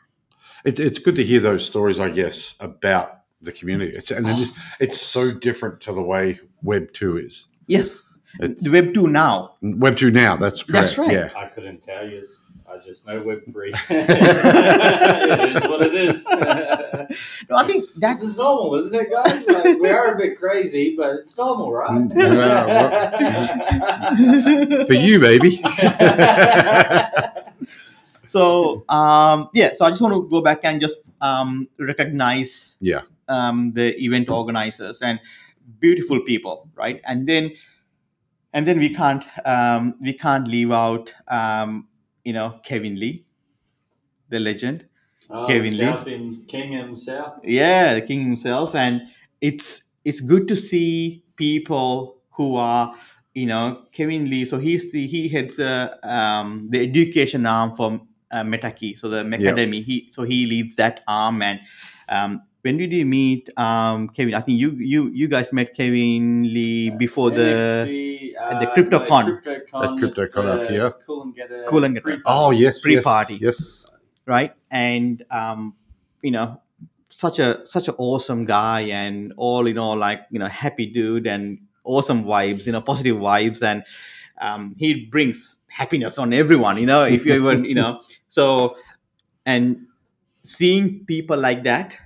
It's it's good to hear those stories, I guess, about the community. It's and it is it's so different to the way Web two is. Yes, It's the Web two now. Web two now. That's correct. That's right. Yeah. I couldn't tell you. I just know Web three. it is what it is. No, I think this that's is normal, isn't it, guys? Like, we are a bit crazy, but it's normal, right? Mm, yeah, For you, baby. so um yeah so i just want to go back and just um recognize Yeah. um the event organizers and beautiful people right and then and then we can't um we can't leave out um you know kevin lee the legend. Oh, Kevin Lee. South in King himself. yeah the king himself. And it's it's good to see people who are you know kevin lee. So he's the he heads uh, um, the education arm for uh, metakey so the academy. He so he leads that arm. And um, when did you meet um, kevin? I think you you you guys met kevin lee before the NFT, at the uh, CryptoCon. no, CryptoCon. CryptoCon up here. Cool and get a Cool and Get a- Oh yes. yes, Pre-party. Yes. right and um, you know such a such an awesome guy and all you know like you know happy dude and awesome vibes you know positive vibes and um, he brings happiness on everyone you know if you even you know so and seeing people like that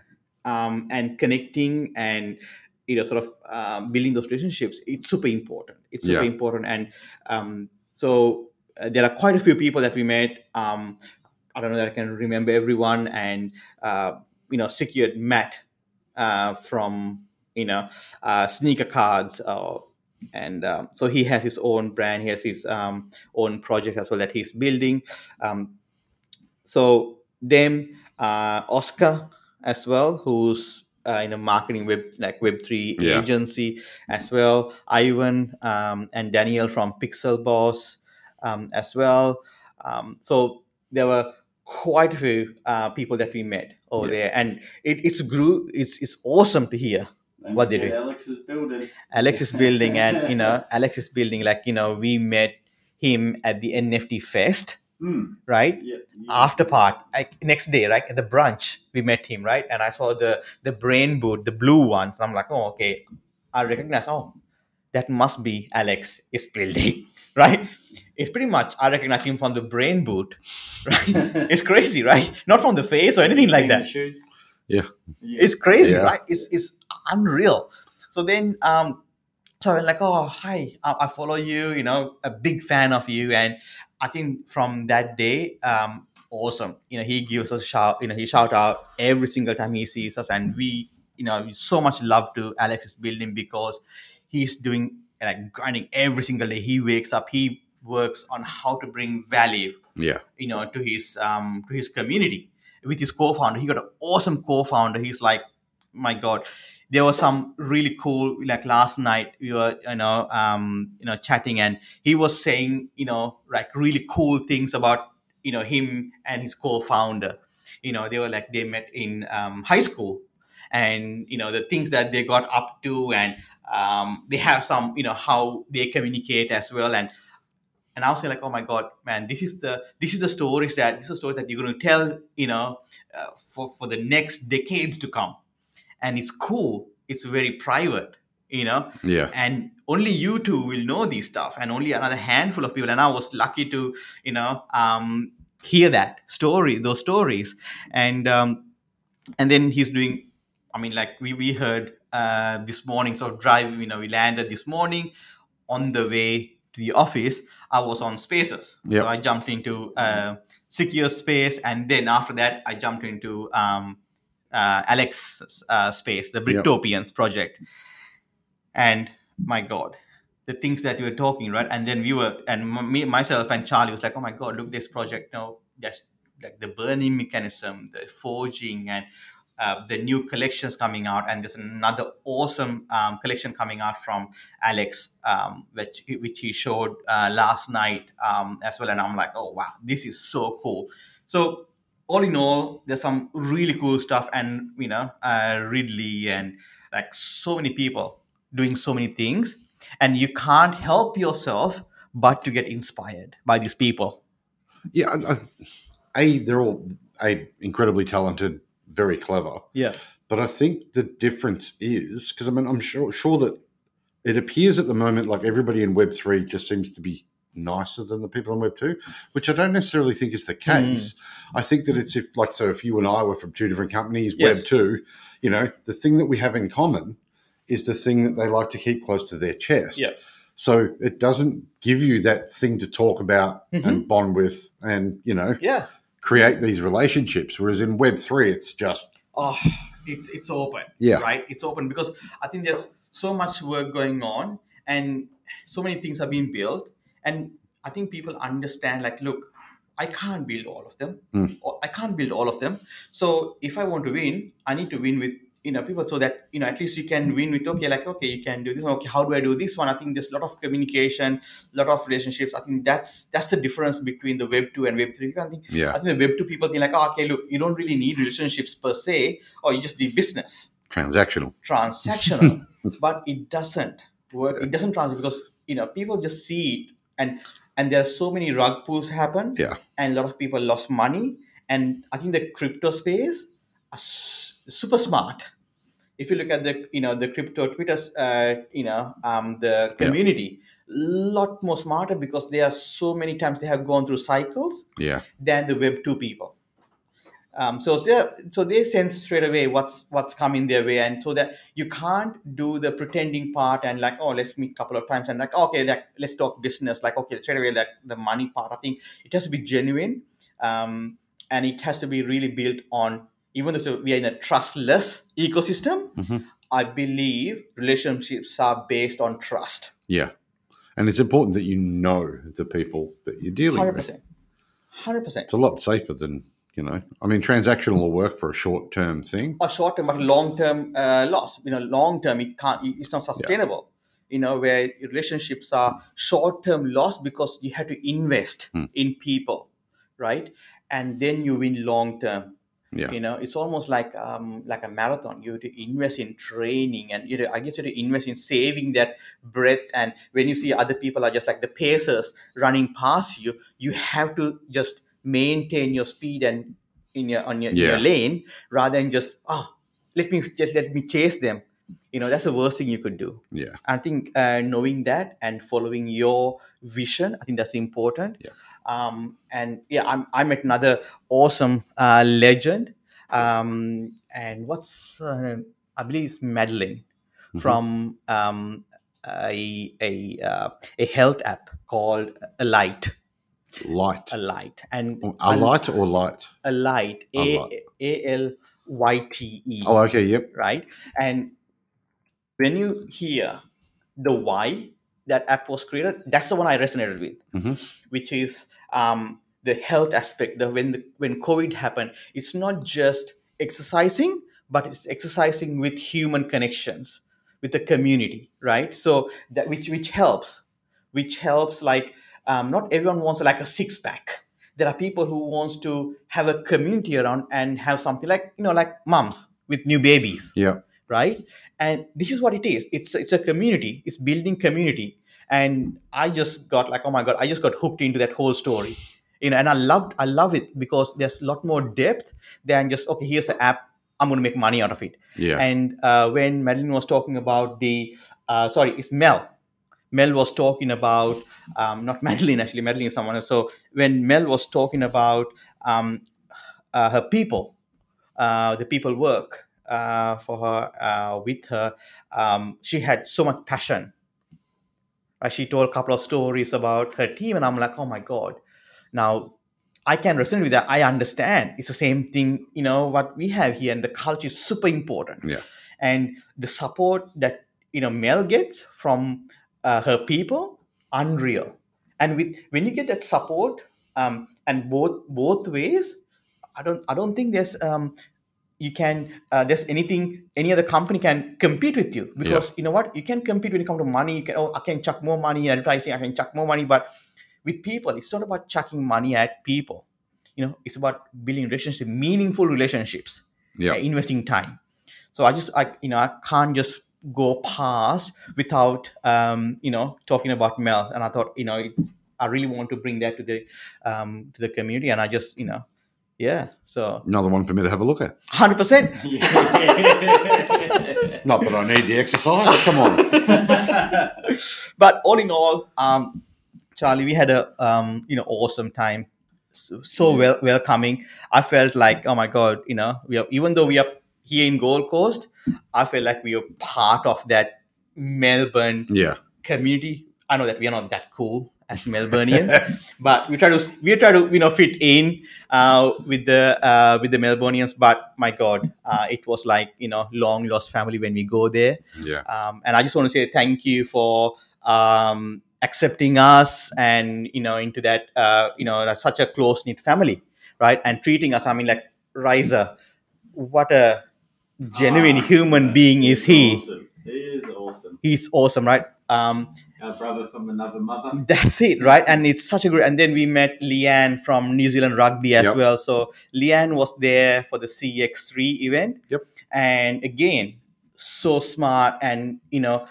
um, and connecting and you know sort of um, building those relationships it's super important. It's super Yeah. important. And um, so uh, there are quite a few people that we met um, i don't know that i can remember everyone and uh, you know secured Matt uh, from you know uh, sneaker cards uh, and um, so he has his own brand. He has his um, own project as well that he's building. Um, so them uh, oscar as well who's uh, in a marketing web like web3 Yeah. agency as well ivan um, and daniel from pixel boss um, as well um, so there were quite a few uh, people that we met over Yeah. there and it, it's grew it's, it's awesome to hear What they Get do? Alex's building. Alex is building, and you know, Alex is building. Like you know, we met him at the NFT Fest, Hmm. right? Yeah. After part, like next day, right at the brunch, we met him, right? And I saw the the brain boot, the blue one. So I'm like, oh, okay. I recognize. Oh, that must be Alex is building, right? It's pretty much I recognize him from the brain boot, right? it's crazy, right? Not from the face or anything like that Yeah. Yeah. it's crazy Yeah. right it's, it's unreal so then um so like oh hi I, I follow you you know a big fan of you. And i think from that day um awesome. You know he gives us a shout you know he shout out every single time he sees us. And we you know so much love to alex's building because he's doing like grinding every single day. He wakes up he works on how to bring value Yeah. you know to his um to his community. With his co-founder he got an awesome co-founder. He's like my god there was some really cool like last night we were you know um you know chatting and he was saying you know like really cool things about you know him and his co-founder. You know they were like they met in um, high school and you know the things that they got up to and um, they have some you know how they communicate as well and and I was like, oh my god, man, this is the this is the stories that this is the story that you're going to tell, you know, uh, for for the next decades to come, and it's cool. It's very private, you know, Yeah. and only you two will know these stuff, and only another handful of people. And I was lucky to, you know, um, hear that story, those stories, and um, and then he's doing. I mean, like we we heard uh, this morning, sort of drive. You know, we landed this morning on the way to the office. I was on Spaces, Yep. so I jumped into uh, secure space, and then after that, I jumped into um, uh, Alex's uh, space, the Yep. Britopians project. And my God, the things that you were talking, right? And then we were, and me, myself, and Charlie was like, "Oh my God, look this project! No, that's like the burning mechanism, the forging, and uh, the new collections coming out, and there's another awesome um, collection coming out from Alex, um, which which he showed uh, last night um, as well. And I'm like, oh wow, this is so cool. So all in all, there's some really cool stuff, and you know, uh, Ridley and like so many people doing so many things, and you can't help yourself but to get inspired by these people. Yeah. I, I, a, they're all a incredibly talented, very clever. Yeah. But I think the difference is because I mean I'm sure sure that it appears at the moment like everybody in Web three just seems to be nicer than the people in Web two, which I don't necessarily think is the case. I think that it's if like so if you and I were from two different companies, Yes. Web two, you know, the thing that we have in common is the thing that they like to keep close to their chest. Yeah. So it doesn't give you that thing to talk about Mhm. and bond with and, you know, Yeah. create these relationships. Whereas in Web three, it's just oh it's it's open Yeah. right it's open because i think there's so much work going on and so many things are being built and i think people understand like look i can't build all of them. Mm. i can't build all of them. So if i want to win i need to win with you know people so that you know at least you can win with okay like okay you can do this one. Okay how do i do this one? I think there's a lot of communication a lot of relationships. I think that's that's the difference between the web 2 and web 3 i think yeah, I think the Web 2 people think like, oh, okay, look, you don't really need relationships per se, or you just need business, transactional. transactional. but it doesn't work. It doesn't translate because you know people just see it, and and there are so many rug pulls happen, Yeah. and a lot of people lost money. And I think the crypto space are super smart. If you look at the you know the crypto Twitter, uh, you know um, the community, a lot more smarter because there are so many times they have gone through cycles Yeah. than the Web two people. Um, so they so they sense straight away what's what's coming their way, and so that you can't do the pretending part and like oh let's meet a couple of times and like okay like, let's talk business like okay straight away like the money part. I think it has to be genuine, um, and it has to be really built on even though we are in a trustless ecosystem, Mhm. I believe relationships are based on trust. Yeah. And it's important that you know the people that you're dealing Hundred with. percent, hundred percent. It's a lot safer than, you know, I mean, transactional will work for a short term thing. a short term but long term uh, loss. You know, long term it can't. It's not sustainable. You know, where relationships are short term loss because you have to invest Hmm. in people, right? And then you win long term. Yeah. You know, it's almost like um, like a marathon. You have to invest in training, and you know, I guess you have to invest in saving that breath. And when you see other people are just like the pacers running past you, you have to just maintain your speed and in your on your, Yeah. your lane rather than just oh let me just let me chase them. You know, that's the worst thing you could do. Yeah. I think uh, knowing that and following your vision, I think that's important. Yeah. Um, and yeah, I'm, I met another awesome uh, legend. Um, and what's name? I believe it's Madeline Mhm. from um, a a uh, a health app called Alyte. Light. Alyte and A light or light? A light. A A L Y T E Oh, okay. Yep. right? And when you hear the why that app was created, that's the one I resonated with, Mhm. which is um, the health aspect. The when the, when COVID happened, it's not just exercising, but it's exercising with human connections, with the community, right? So that which which helps, which helps. Like um, not everyone wants like a six pack. There are people who wants to have a community around and have something like you know like moms with new babies. Yeah. right? And this is what it is. It's it's a community. It's building community. And i just got like oh my god i just got hooked into that whole story. You know and i loved i love it because there's a lot more depth than just okay here's the app. I'm going to make money out of it. Yeah. and uh, when madeline was talking about the uh, sorry it's mel mel was talking about um, not madeline actually madeline is someone else. So when mel was talking about um, uh, her people uh, the people work uh, for her uh, with her um, she had so much passion. She told a couple of stories about her team and i'm like oh my god. Now i can resonate with that. I understand. It's the same thing you know what we have here and the culture is super important. Yeah. and the support that you know mel gets from uh, her people unreal. And with when you get that support um, and both both ways i don't i don't think there's um, you can uh, there's anything any other company can compete with you. Because you know what? You can compete when it comes to money. You can oh i can chuck more money in advertising. I can chuck more money. But with people it's not about chucking money at people. You know it's about building relationships meaningful relationships Yeah. uh, investing time. So i just i you know i can't just go past without um you know talking about mel and i thought you know it, i really want to bring that to the um to the community and i just you know yeah so Another one for me to have a look at. 100% Not that I need the exercise. Come on. but all in all um charlie we had a um you know awesome time so, so well welcoming i felt like oh my god you know we are even though we are here in gold coast i feel like we are part of that melbourne Yeah. community i know that we are not that cool as melbourneians but we try to we try to you know fit in uh, with the uh, with the melbourneians but my god uh, it was like you know long lost family when we go there Yeah. um, and I just want to say thank you for um, accepting us and you know into that uh, you know that's such a close knit family, right? And treating us. I mean, like Riza, what a genuine Ah, human being is he? Awesome. He is awesome. He's awesome, right? Um, Our brother from another mother. that's it, right? And it's such a great. And then we met Leanne from New Zealand Rugby as Yep. well. So Leanne was there for the CX3 event. Yep. And again, so smart, and you know,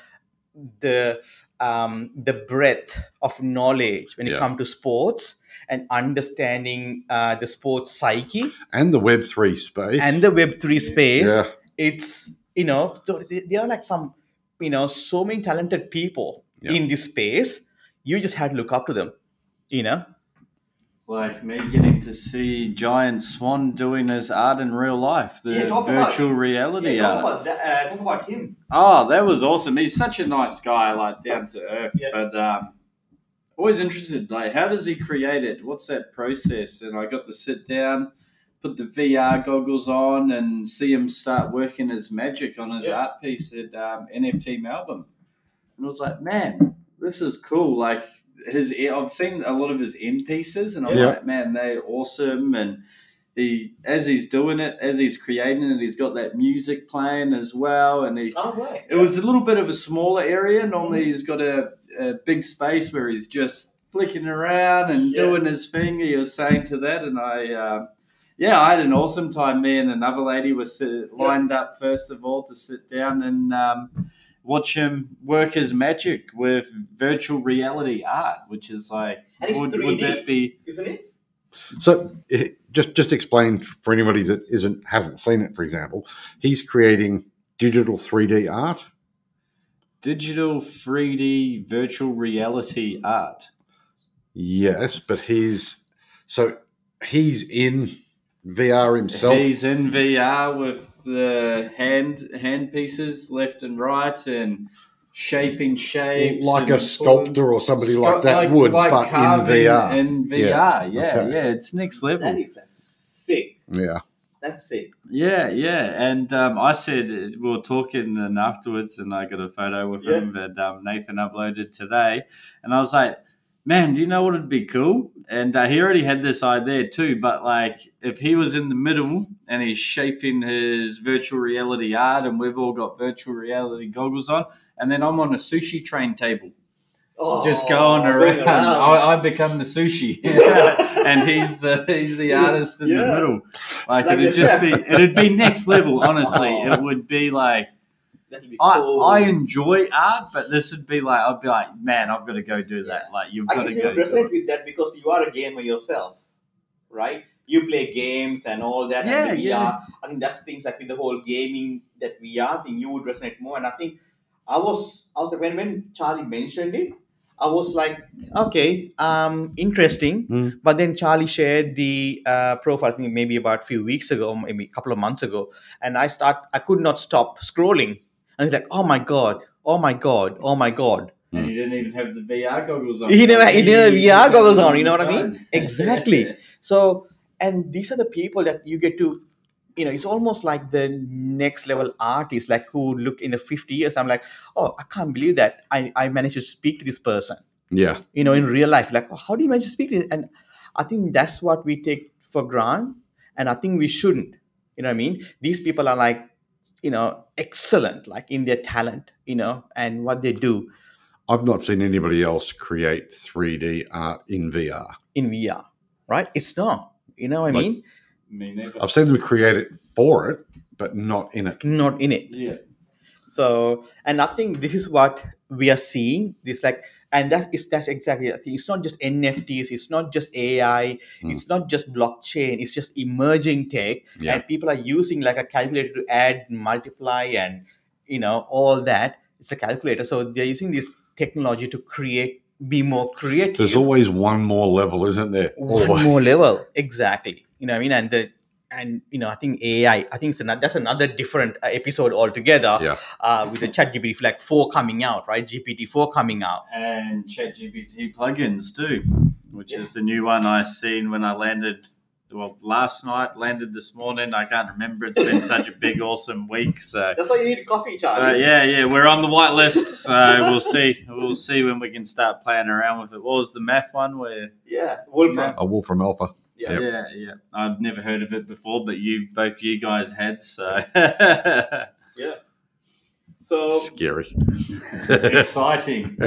the um, the breadth of knowledge when it Yeah. comes to sports and understanding uh, the sports psyche And the Web three space. and the Web three space yeah. It's you know so they, they are like some you know so many talented people Yeah. in this space you just had to look up to them you know Like me getting to see Giant Swan doing his art in real life, the Yeah, talk about- virtual reality art. that, uh, talk about him Oh, that was awesome. He's such a nice guy, like down to earth. Yeah. But um, always interested, like, how does he create it? What's that process? And I got to sit down, put the VR goggles on and see him start working his magic on his Yeah. art piece at um, NFT Melbourne. And I was like, man, this is cool. Like his, I've seen a lot of his end pieces, and I'm Yeah. like, man, they're awesome. And he, as he's doing it, as he's creating it, he's got that music playing as well, and he. Oh, right. It was a little bit of a smaller area. Normally, he's got a, a big space where he's just flicking around and Yeah. doing his thing. He was saying to that, and I, uh, yeah, I had an awesome time. Me and another lady were sit, lined up first of all to sit down and um, watch him work his magic with virtual reality art, which is like, would, 3D. would that be? Isn't it? So eh, just just explain for anybody that isn't hasn't seen it. For example, he's creating digital three D art. Digital 3D virtual reality art. Yes, but he's so he's in VR himself. He's in VR with the hand hand pieces left and right and shaping shapes. like a sculptor or somebody like Scu- that would, but in VR. In VR, Yeah, yeah, okay. yeah, it's next level. That is that's sick. yeah. That's sick. Yeah, yeah. And um, I said we were talking and afterwards, and I got a photo with Yeah. him that um, Nathan uploaded today. And I was like, man, do you know what would be cool? And uh, he already had this idea too, but like if he was in the middle and he's shaping his virtual reality art, and we've all got virtual reality goggles on, and then I'm on a sushi train table just going Oh, around. I, I become the sushi, and he's the he's the artist in the middle. Like, Like it'd just chef. be it'd be next level. Honestly, Oh. it would be like That'd be I cool. I enjoy art, but this would be like I'd be like, man, I've got to go do that. Like you've I got to guess you go. would resonate with that because you are a gamer yourself, right? You play games and all that. Yeah, and the VR. yeah. I think that's things like with the whole gaming that VR thing, you would resonate more. And I think I was, I was like, when when Charlie mentioned it, I was like, okay, um, interesting. Mm. But then Charlie shared the uh, profile, I think maybe about a few weeks ago, maybe a couple of months ago, and I start, I could not stop scrolling, and it's like, oh my god, oh my god, oh my god. Hmm. And you didn't even have the VR goggles on. He never- he didn't have VR goggles on, you know what I mean? Exactly. So, and these are the people that you get to, you know, it's almost like the next level artists, like who look in the 50 years. I'm like, oh, I can't believe that I, I managed to speak to this person, Yeah. you know, in real life. Like, oh, how do you manage to speak to this? And I think that's what we take for granted. And I think we shouldn't, you know what I mean? These people are like, you know, excellent, like in their talent, you know, and what they do I've not seen anybody else create 3D art in VR. in VR, right? It's not, you know what I mean? Me neither. I've seen them create it for it, but not in it. Not in it. Yeah. So, and I think this is what we are seeing. This like, and that is that's exactly. I think it's not just NFTs. It's not just AI. Hmm. It's not just blockchain. It's just emerging tech, Yeah. and people are using like a calculator to add, multiply, and you know all that. It's a calculator. So they're using this technology to create, be more creative. There's always one more level, isn't there? one more level exactly you know what i mean and the and you know i think ai i think it's another that's another different uh, episode altogether Yeah. uh, with the chat gpt like 4 coming out right gpt-4 coming out and ChatGPT plugins too, which Yeah. is the new one I seen when I landed. Well, last night landed this morning. I can't remember. It's been such a big, awesome week. So, that's why you need a coffee uh, yeah, yeah, we're on the white list. So we'll see. We'll see when we can start playing around with it. What was the math one? Where? yeah wolfram A Wolfram Alpha. Yeah Yeah, yeah. I've never heard of it before, but you both you guys had. So yeah so Scary. exciting.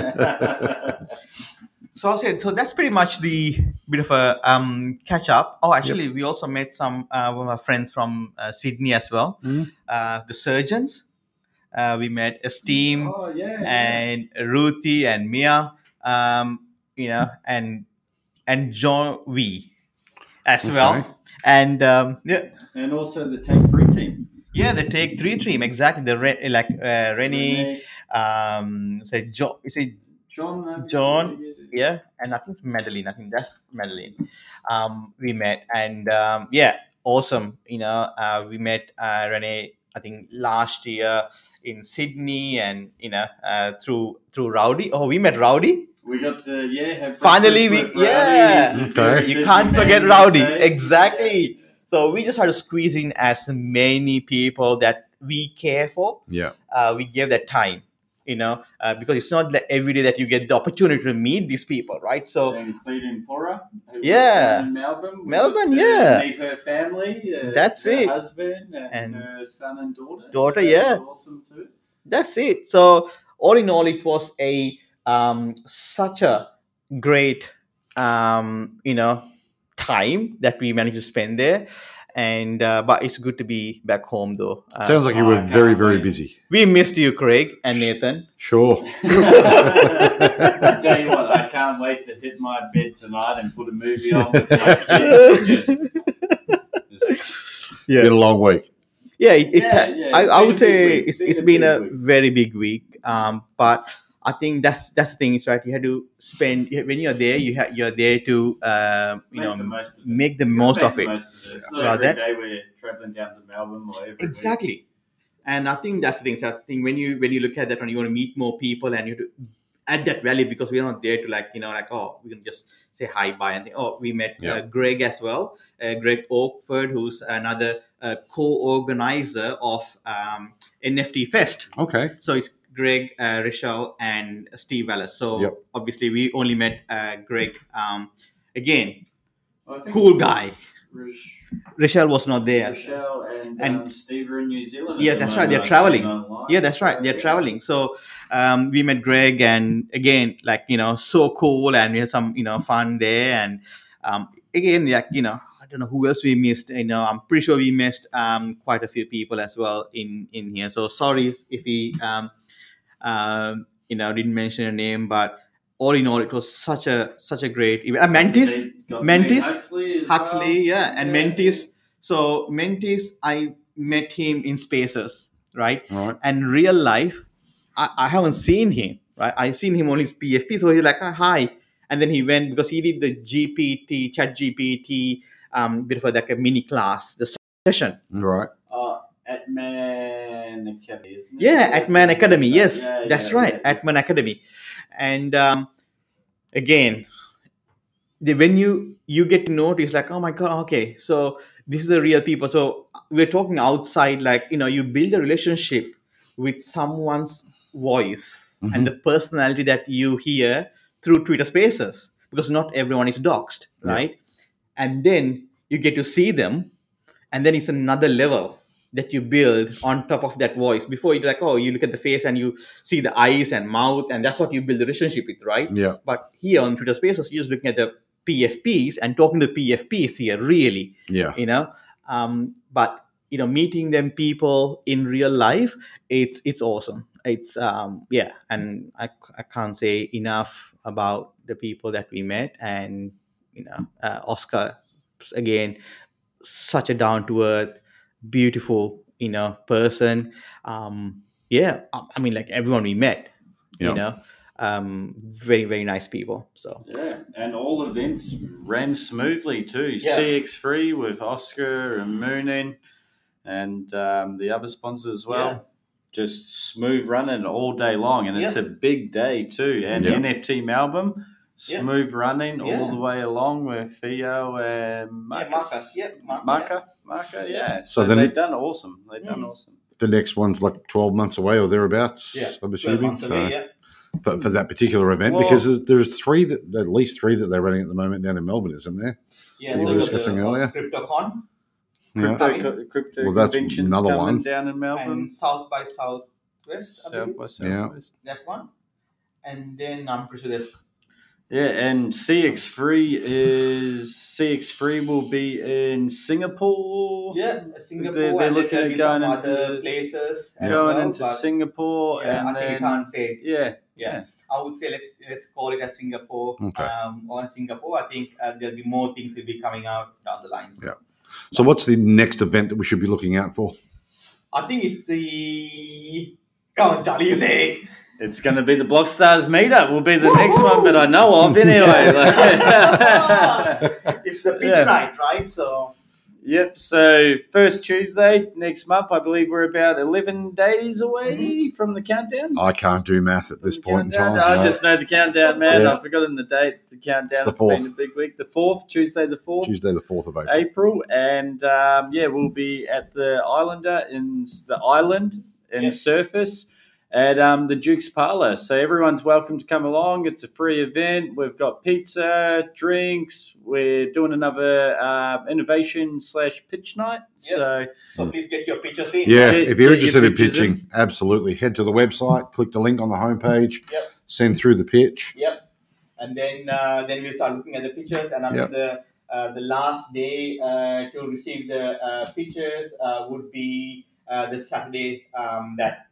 so I'll say so that's pretty much the bit of a um, catch up. Oh, actually, we also met some uh, one of our friends from uh, Sydney as well. Mhm. Uh, the surgeons. Uh, we met Esteem oh yeah. and Ruthie and Mia. Um, you know, and and John V as Okay. well. And um, yeah, and also the Take Three team. yeah, the take three team exactly. The Re- like uh, Rennie, um, say John, say John, John, yeah, and I think it's Madeline. I think that's Madeline. Um, we met, and um, yeah, awesome. You know, uh, we met uh, Renee. I think last year in Sydney, and you know, uh, through through Rowdy. Oh, we met Rowdy. We got to yeah Finally, we- Rowdy. yeah. Okay. You can't forget Rowdy. days. Exactly. So we just try to squeeze in as many people that we care for. Yeah. Uh, we give that time, you know, uh, because it's not like every day that you get the opportunity to meet these people, right? So including Pora. who was Yeah. in Melbourne. Melbourne, yeah. Meet her family. Uh, That's her it. Husband and, And her son and daughter. daughter, that yeah. awesome too. that's it. So all in all, it was a um, such a great um, you know time that we managed to spend there. And uh, but it's good to be back home though. Uh, Sounds like you were can't very, very busy. we missed you, Craig and Nathan. Sure. I tell you what, I can't wait to hit my bed tonight and put a movie on with my kids. Just, just Yeah. Been a long week. Yeah, it, it, Yeah, yeah, I, I would a big say week. it's, Been it's a been big a week. very big week. Um, but I think that's that's the thing is right. You had to spend when you're there. You ha- you're there to um, you make know the most of it. make the most of the it. Most of it. It's not Rather every than- day we're traveling down to Melbourne or every week. Exactly. And I think that's the thing. So I think when you when you look at that, when you want to meet more people and you have to at that valley because we're not there to like you know like oh we can just say hi bye and think oh we met Yeah. uh, Greg as well, uh, Greg Oakford, who's another uh, co-organizer of um, NFT Fest. Okay. So it's Greg, uh, Rachel, and Steve Wallace. So Yep. obviously we only met uh, Greg. Um, again, I think cool guy. Roch- Rachel was not there. Rochelle and, And- um, Steve are in New Zealand. Yeah, that's right, they're traveling. online. Yeah, that's right. They're Yeah. traveling. So um, we met Greg, and again, like you know, so cool, and we had some you know fun there. And um, again, like you know, I don't know who else we missed. You know, I'm pretty sure we missed um, quite a few people as well in in here. So sorry if- if we um, um, you know didn't mention a name, but all in all, it was such a such a great event. Uh, Mentis, Got to meet Mantis, Huxley, Huxley, well. yeah, and Mentis. So Mentis, I met him in Spaces, right? All right. And real life, I, I haven't seen him, right? I've seen him on his PFP. So he's like, "Ah, hi, and then he went because he did the GPT, Chat GPT, um, bit of a, like a mini class, the session. Right. Oh, at Man Academy. Yeah, That's at Man Academy. Yes, Yeah, that's yeah, right, yeah. at Man Academy. And um, again, the, when you you get to know it, it's like, oh my god, okay, so this is the real people. So we're talking outside, like you know, you build a relationship with someone's voice Mhm. and the personality that you hear through Twitter Spaces, because not everyone is doxed, Yeah. right? And then you get to see them, and then it's another level that you build on top of that voice. Before you like, oh, you look at the face and you see the eyes and mouth, and that's what you build the relationship with, right? Yeah. But here on Twitter Spaces, you're just looking at the PFPs and talking to PFPs here, really, Yeah. you know. Um, but you know, meeting them people in real life, it's it's awesome. It's um, yeah, and I I can't say enough about the people that we met, and you know, uh, Oscar again, such a down to earth, beautiful, you know, person. Um, yeah, I, mean, like everyone we met, Yeah. you know, um, very very nice people. So Yeah, and all events ran smoothly too. Yeah. CX3 with Oscar and Moonin and um, the other sponsors as well. Yeah. Just smooth running all day long, and it's a big day too. And. NFT Melbourne, Yeah. smooth running all the way along with Theo and Marcus. yeah, Marca, Marca, yeah. So So, then- they've done awesome. They've done Mm. awesome. The next one's like 12 months away or thereabouts, Yeah, I'm assuming. So, yeah. for, for that particular event, Well- because there's, there's three, that, at least three that they're running at the moment down in Melbourne, isn't there? Yeah, We so were discussing the earlier. CryptoCon Yeah. Crypto, crypto Well, that's another one. down in Melbourne. and South by Southwest, I believe, Southwest, Yeah. Southwest. that one. And then I'm pretty sure there's Yeah, and CX3 is CX3 will be in Singapore. yeah Singapore. They're- they're looking there'll at be some going other into- places. as going well, into Singapore Yeah, and I think then you can't say. yeah, Yeah. I would say let's let's call it as Singapore. Okay. Um, on Singapore, I think uh, there'll be more things will be coming out down the lines. Yeah. So, what's the next event that we should be looking out for? I think it's the. Come on, Charlie, you say. It's going to be the Blockstars meetup. Will be the next one, that I know of anyway. It's the pitch Yeah. night, right? So Yep. So first Tuesday next month, I believe we're about eleven days away from the countdown. I can't do math at this The point in countdown? time. I no. just know the countdown, man. Yeah. I've forgotten the date. The countdown. It's the It's been fourth. a big week. The fourth, Tuesday, the fourth. Tuesday, the fourth of April. April, and um, yeah, we'll be at the Islander in the island in Yep. Surfers at um, the Duke's Parlor. So everyone's welcome to come along. It's a free event. We've got pizza, drinks. We're doing another uh, innovation slash pitch night. Yep. So So please get your pictures in. Yeah, Get- if you're get your interested in pictures in. pitching, absolutely head to the website, click the link on the homepage, Yep. send through the pitch. Yep. And then uh, then we'll start looking at the pictures, and after Yep. the uh, the last day uh, to receive the uh, pictures uh, would be uh, the Saturday um, that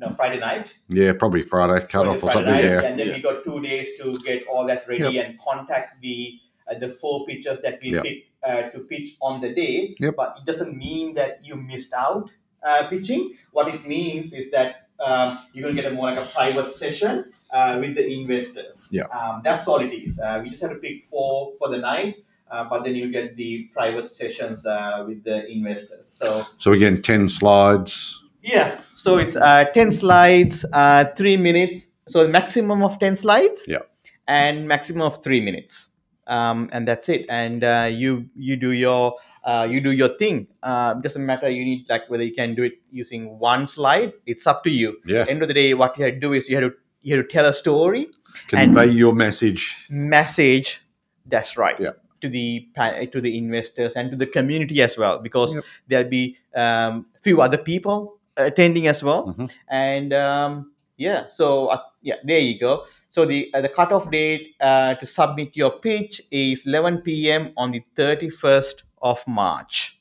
no Friday night. Yeah, probably Friday cut Friday- off or Friday something. night, Yeah, And then Yeah. we got two days to get all that ready and contact the uh, the four pitchers that we Yep. picked uh, to pitch on the day. Yep. But it doesn't mean that you missed out uh, pitching. What it means is that um, you're going to get a more like a private session uh, with the investors. Yeah. Um, that's all it is. Uh, we just have to pick four for the night. Uh, but then you get the private sessions uh, with the investors. So So again, ten slides. Yeah, so it's uh, 10 slides, uh, three minutes. So maximum of 10 slides. Yeah. And maximum of three minutes. Um, and that's it. And uh, you you do your uh, you do your thing. Uh, doesn't matter. You need like whether you can do it using one slide. It's up to you. Yeah, End of the day, what you have to do is you have to you have to tell a story, and convey your message. message. That's right. Yeah. To the to the investors and to the community as well, because Yep. there'll be um, few other people attending as well Mhm. and um, yeah so uh, yeah there you go so the uh, the cutoff date uh, to submit your pitch is 11 p.m on the 31st of march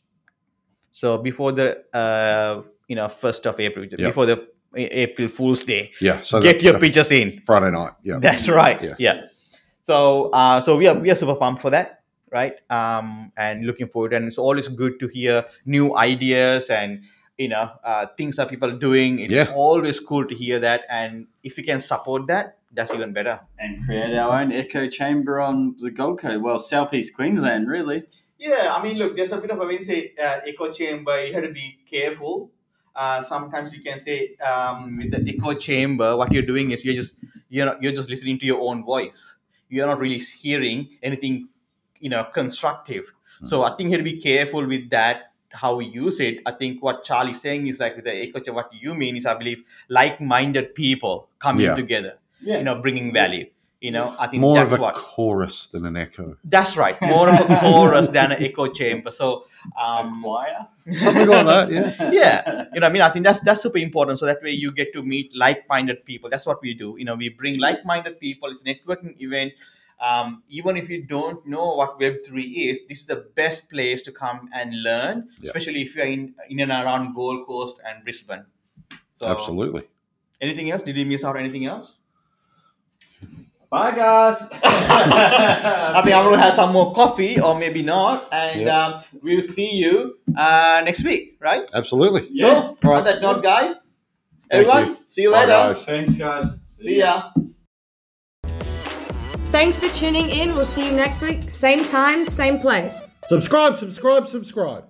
so before the uh, you know 1st of april Yeah. before the april fool's day Yeah, so get your pitches in Friday night. Yeah, that's right Yes. yeah so uh, so we are we are super pumped for that right um and looking forward and it's always good to hear new ideas and you know uh, things that people are doing it's Yeah. always cool to hear that. And if we can support that that's even better. And create our own echo chamber on the Gold Coast, well, southeast Queensland, really. yeah i mean look there's a bit of a when you say uh, echo chamber you have to be careful. Uh, sometimes you can say um, with the echo chamber what you're doing is you're just you're not, you're just listening to your own voice. You're not really hearing anything you know constructive. So i think you have to be careful with that how we use it i think what charlie's saying is like with the echo chamber what you mean is i believe like-minded people coming Yeah. together Yeah. you know bringing value you know i think more that's of a what chorus than an echo. that's right more of a chorus than an echo chamber so um, choir. Something like that. Yeah. yeah you know i mean i think that's that's super important so that way you get to meet like-minded people that's what we do you know we bring like-minded people it's a networking event um, even if you don't know what web3 is this is the best place to come and learn Yeah. especially if you're in in and around gold coast and brisbane so Absolutely. anything else did we miss out anything else Bye, guys. I think I'm gonna have some more coffee, or maybe not, and Yeah. um, we'll see you uh, next week, right? Absolutely. Yeah. So, Right. on that note, guys, Thank everyone, you. see you Bye, later. guys. Thanks, guys. See ya. Thanks for tuning in. We'll see you next week. Same time, same place. Subscribe, subscribe, subscribe.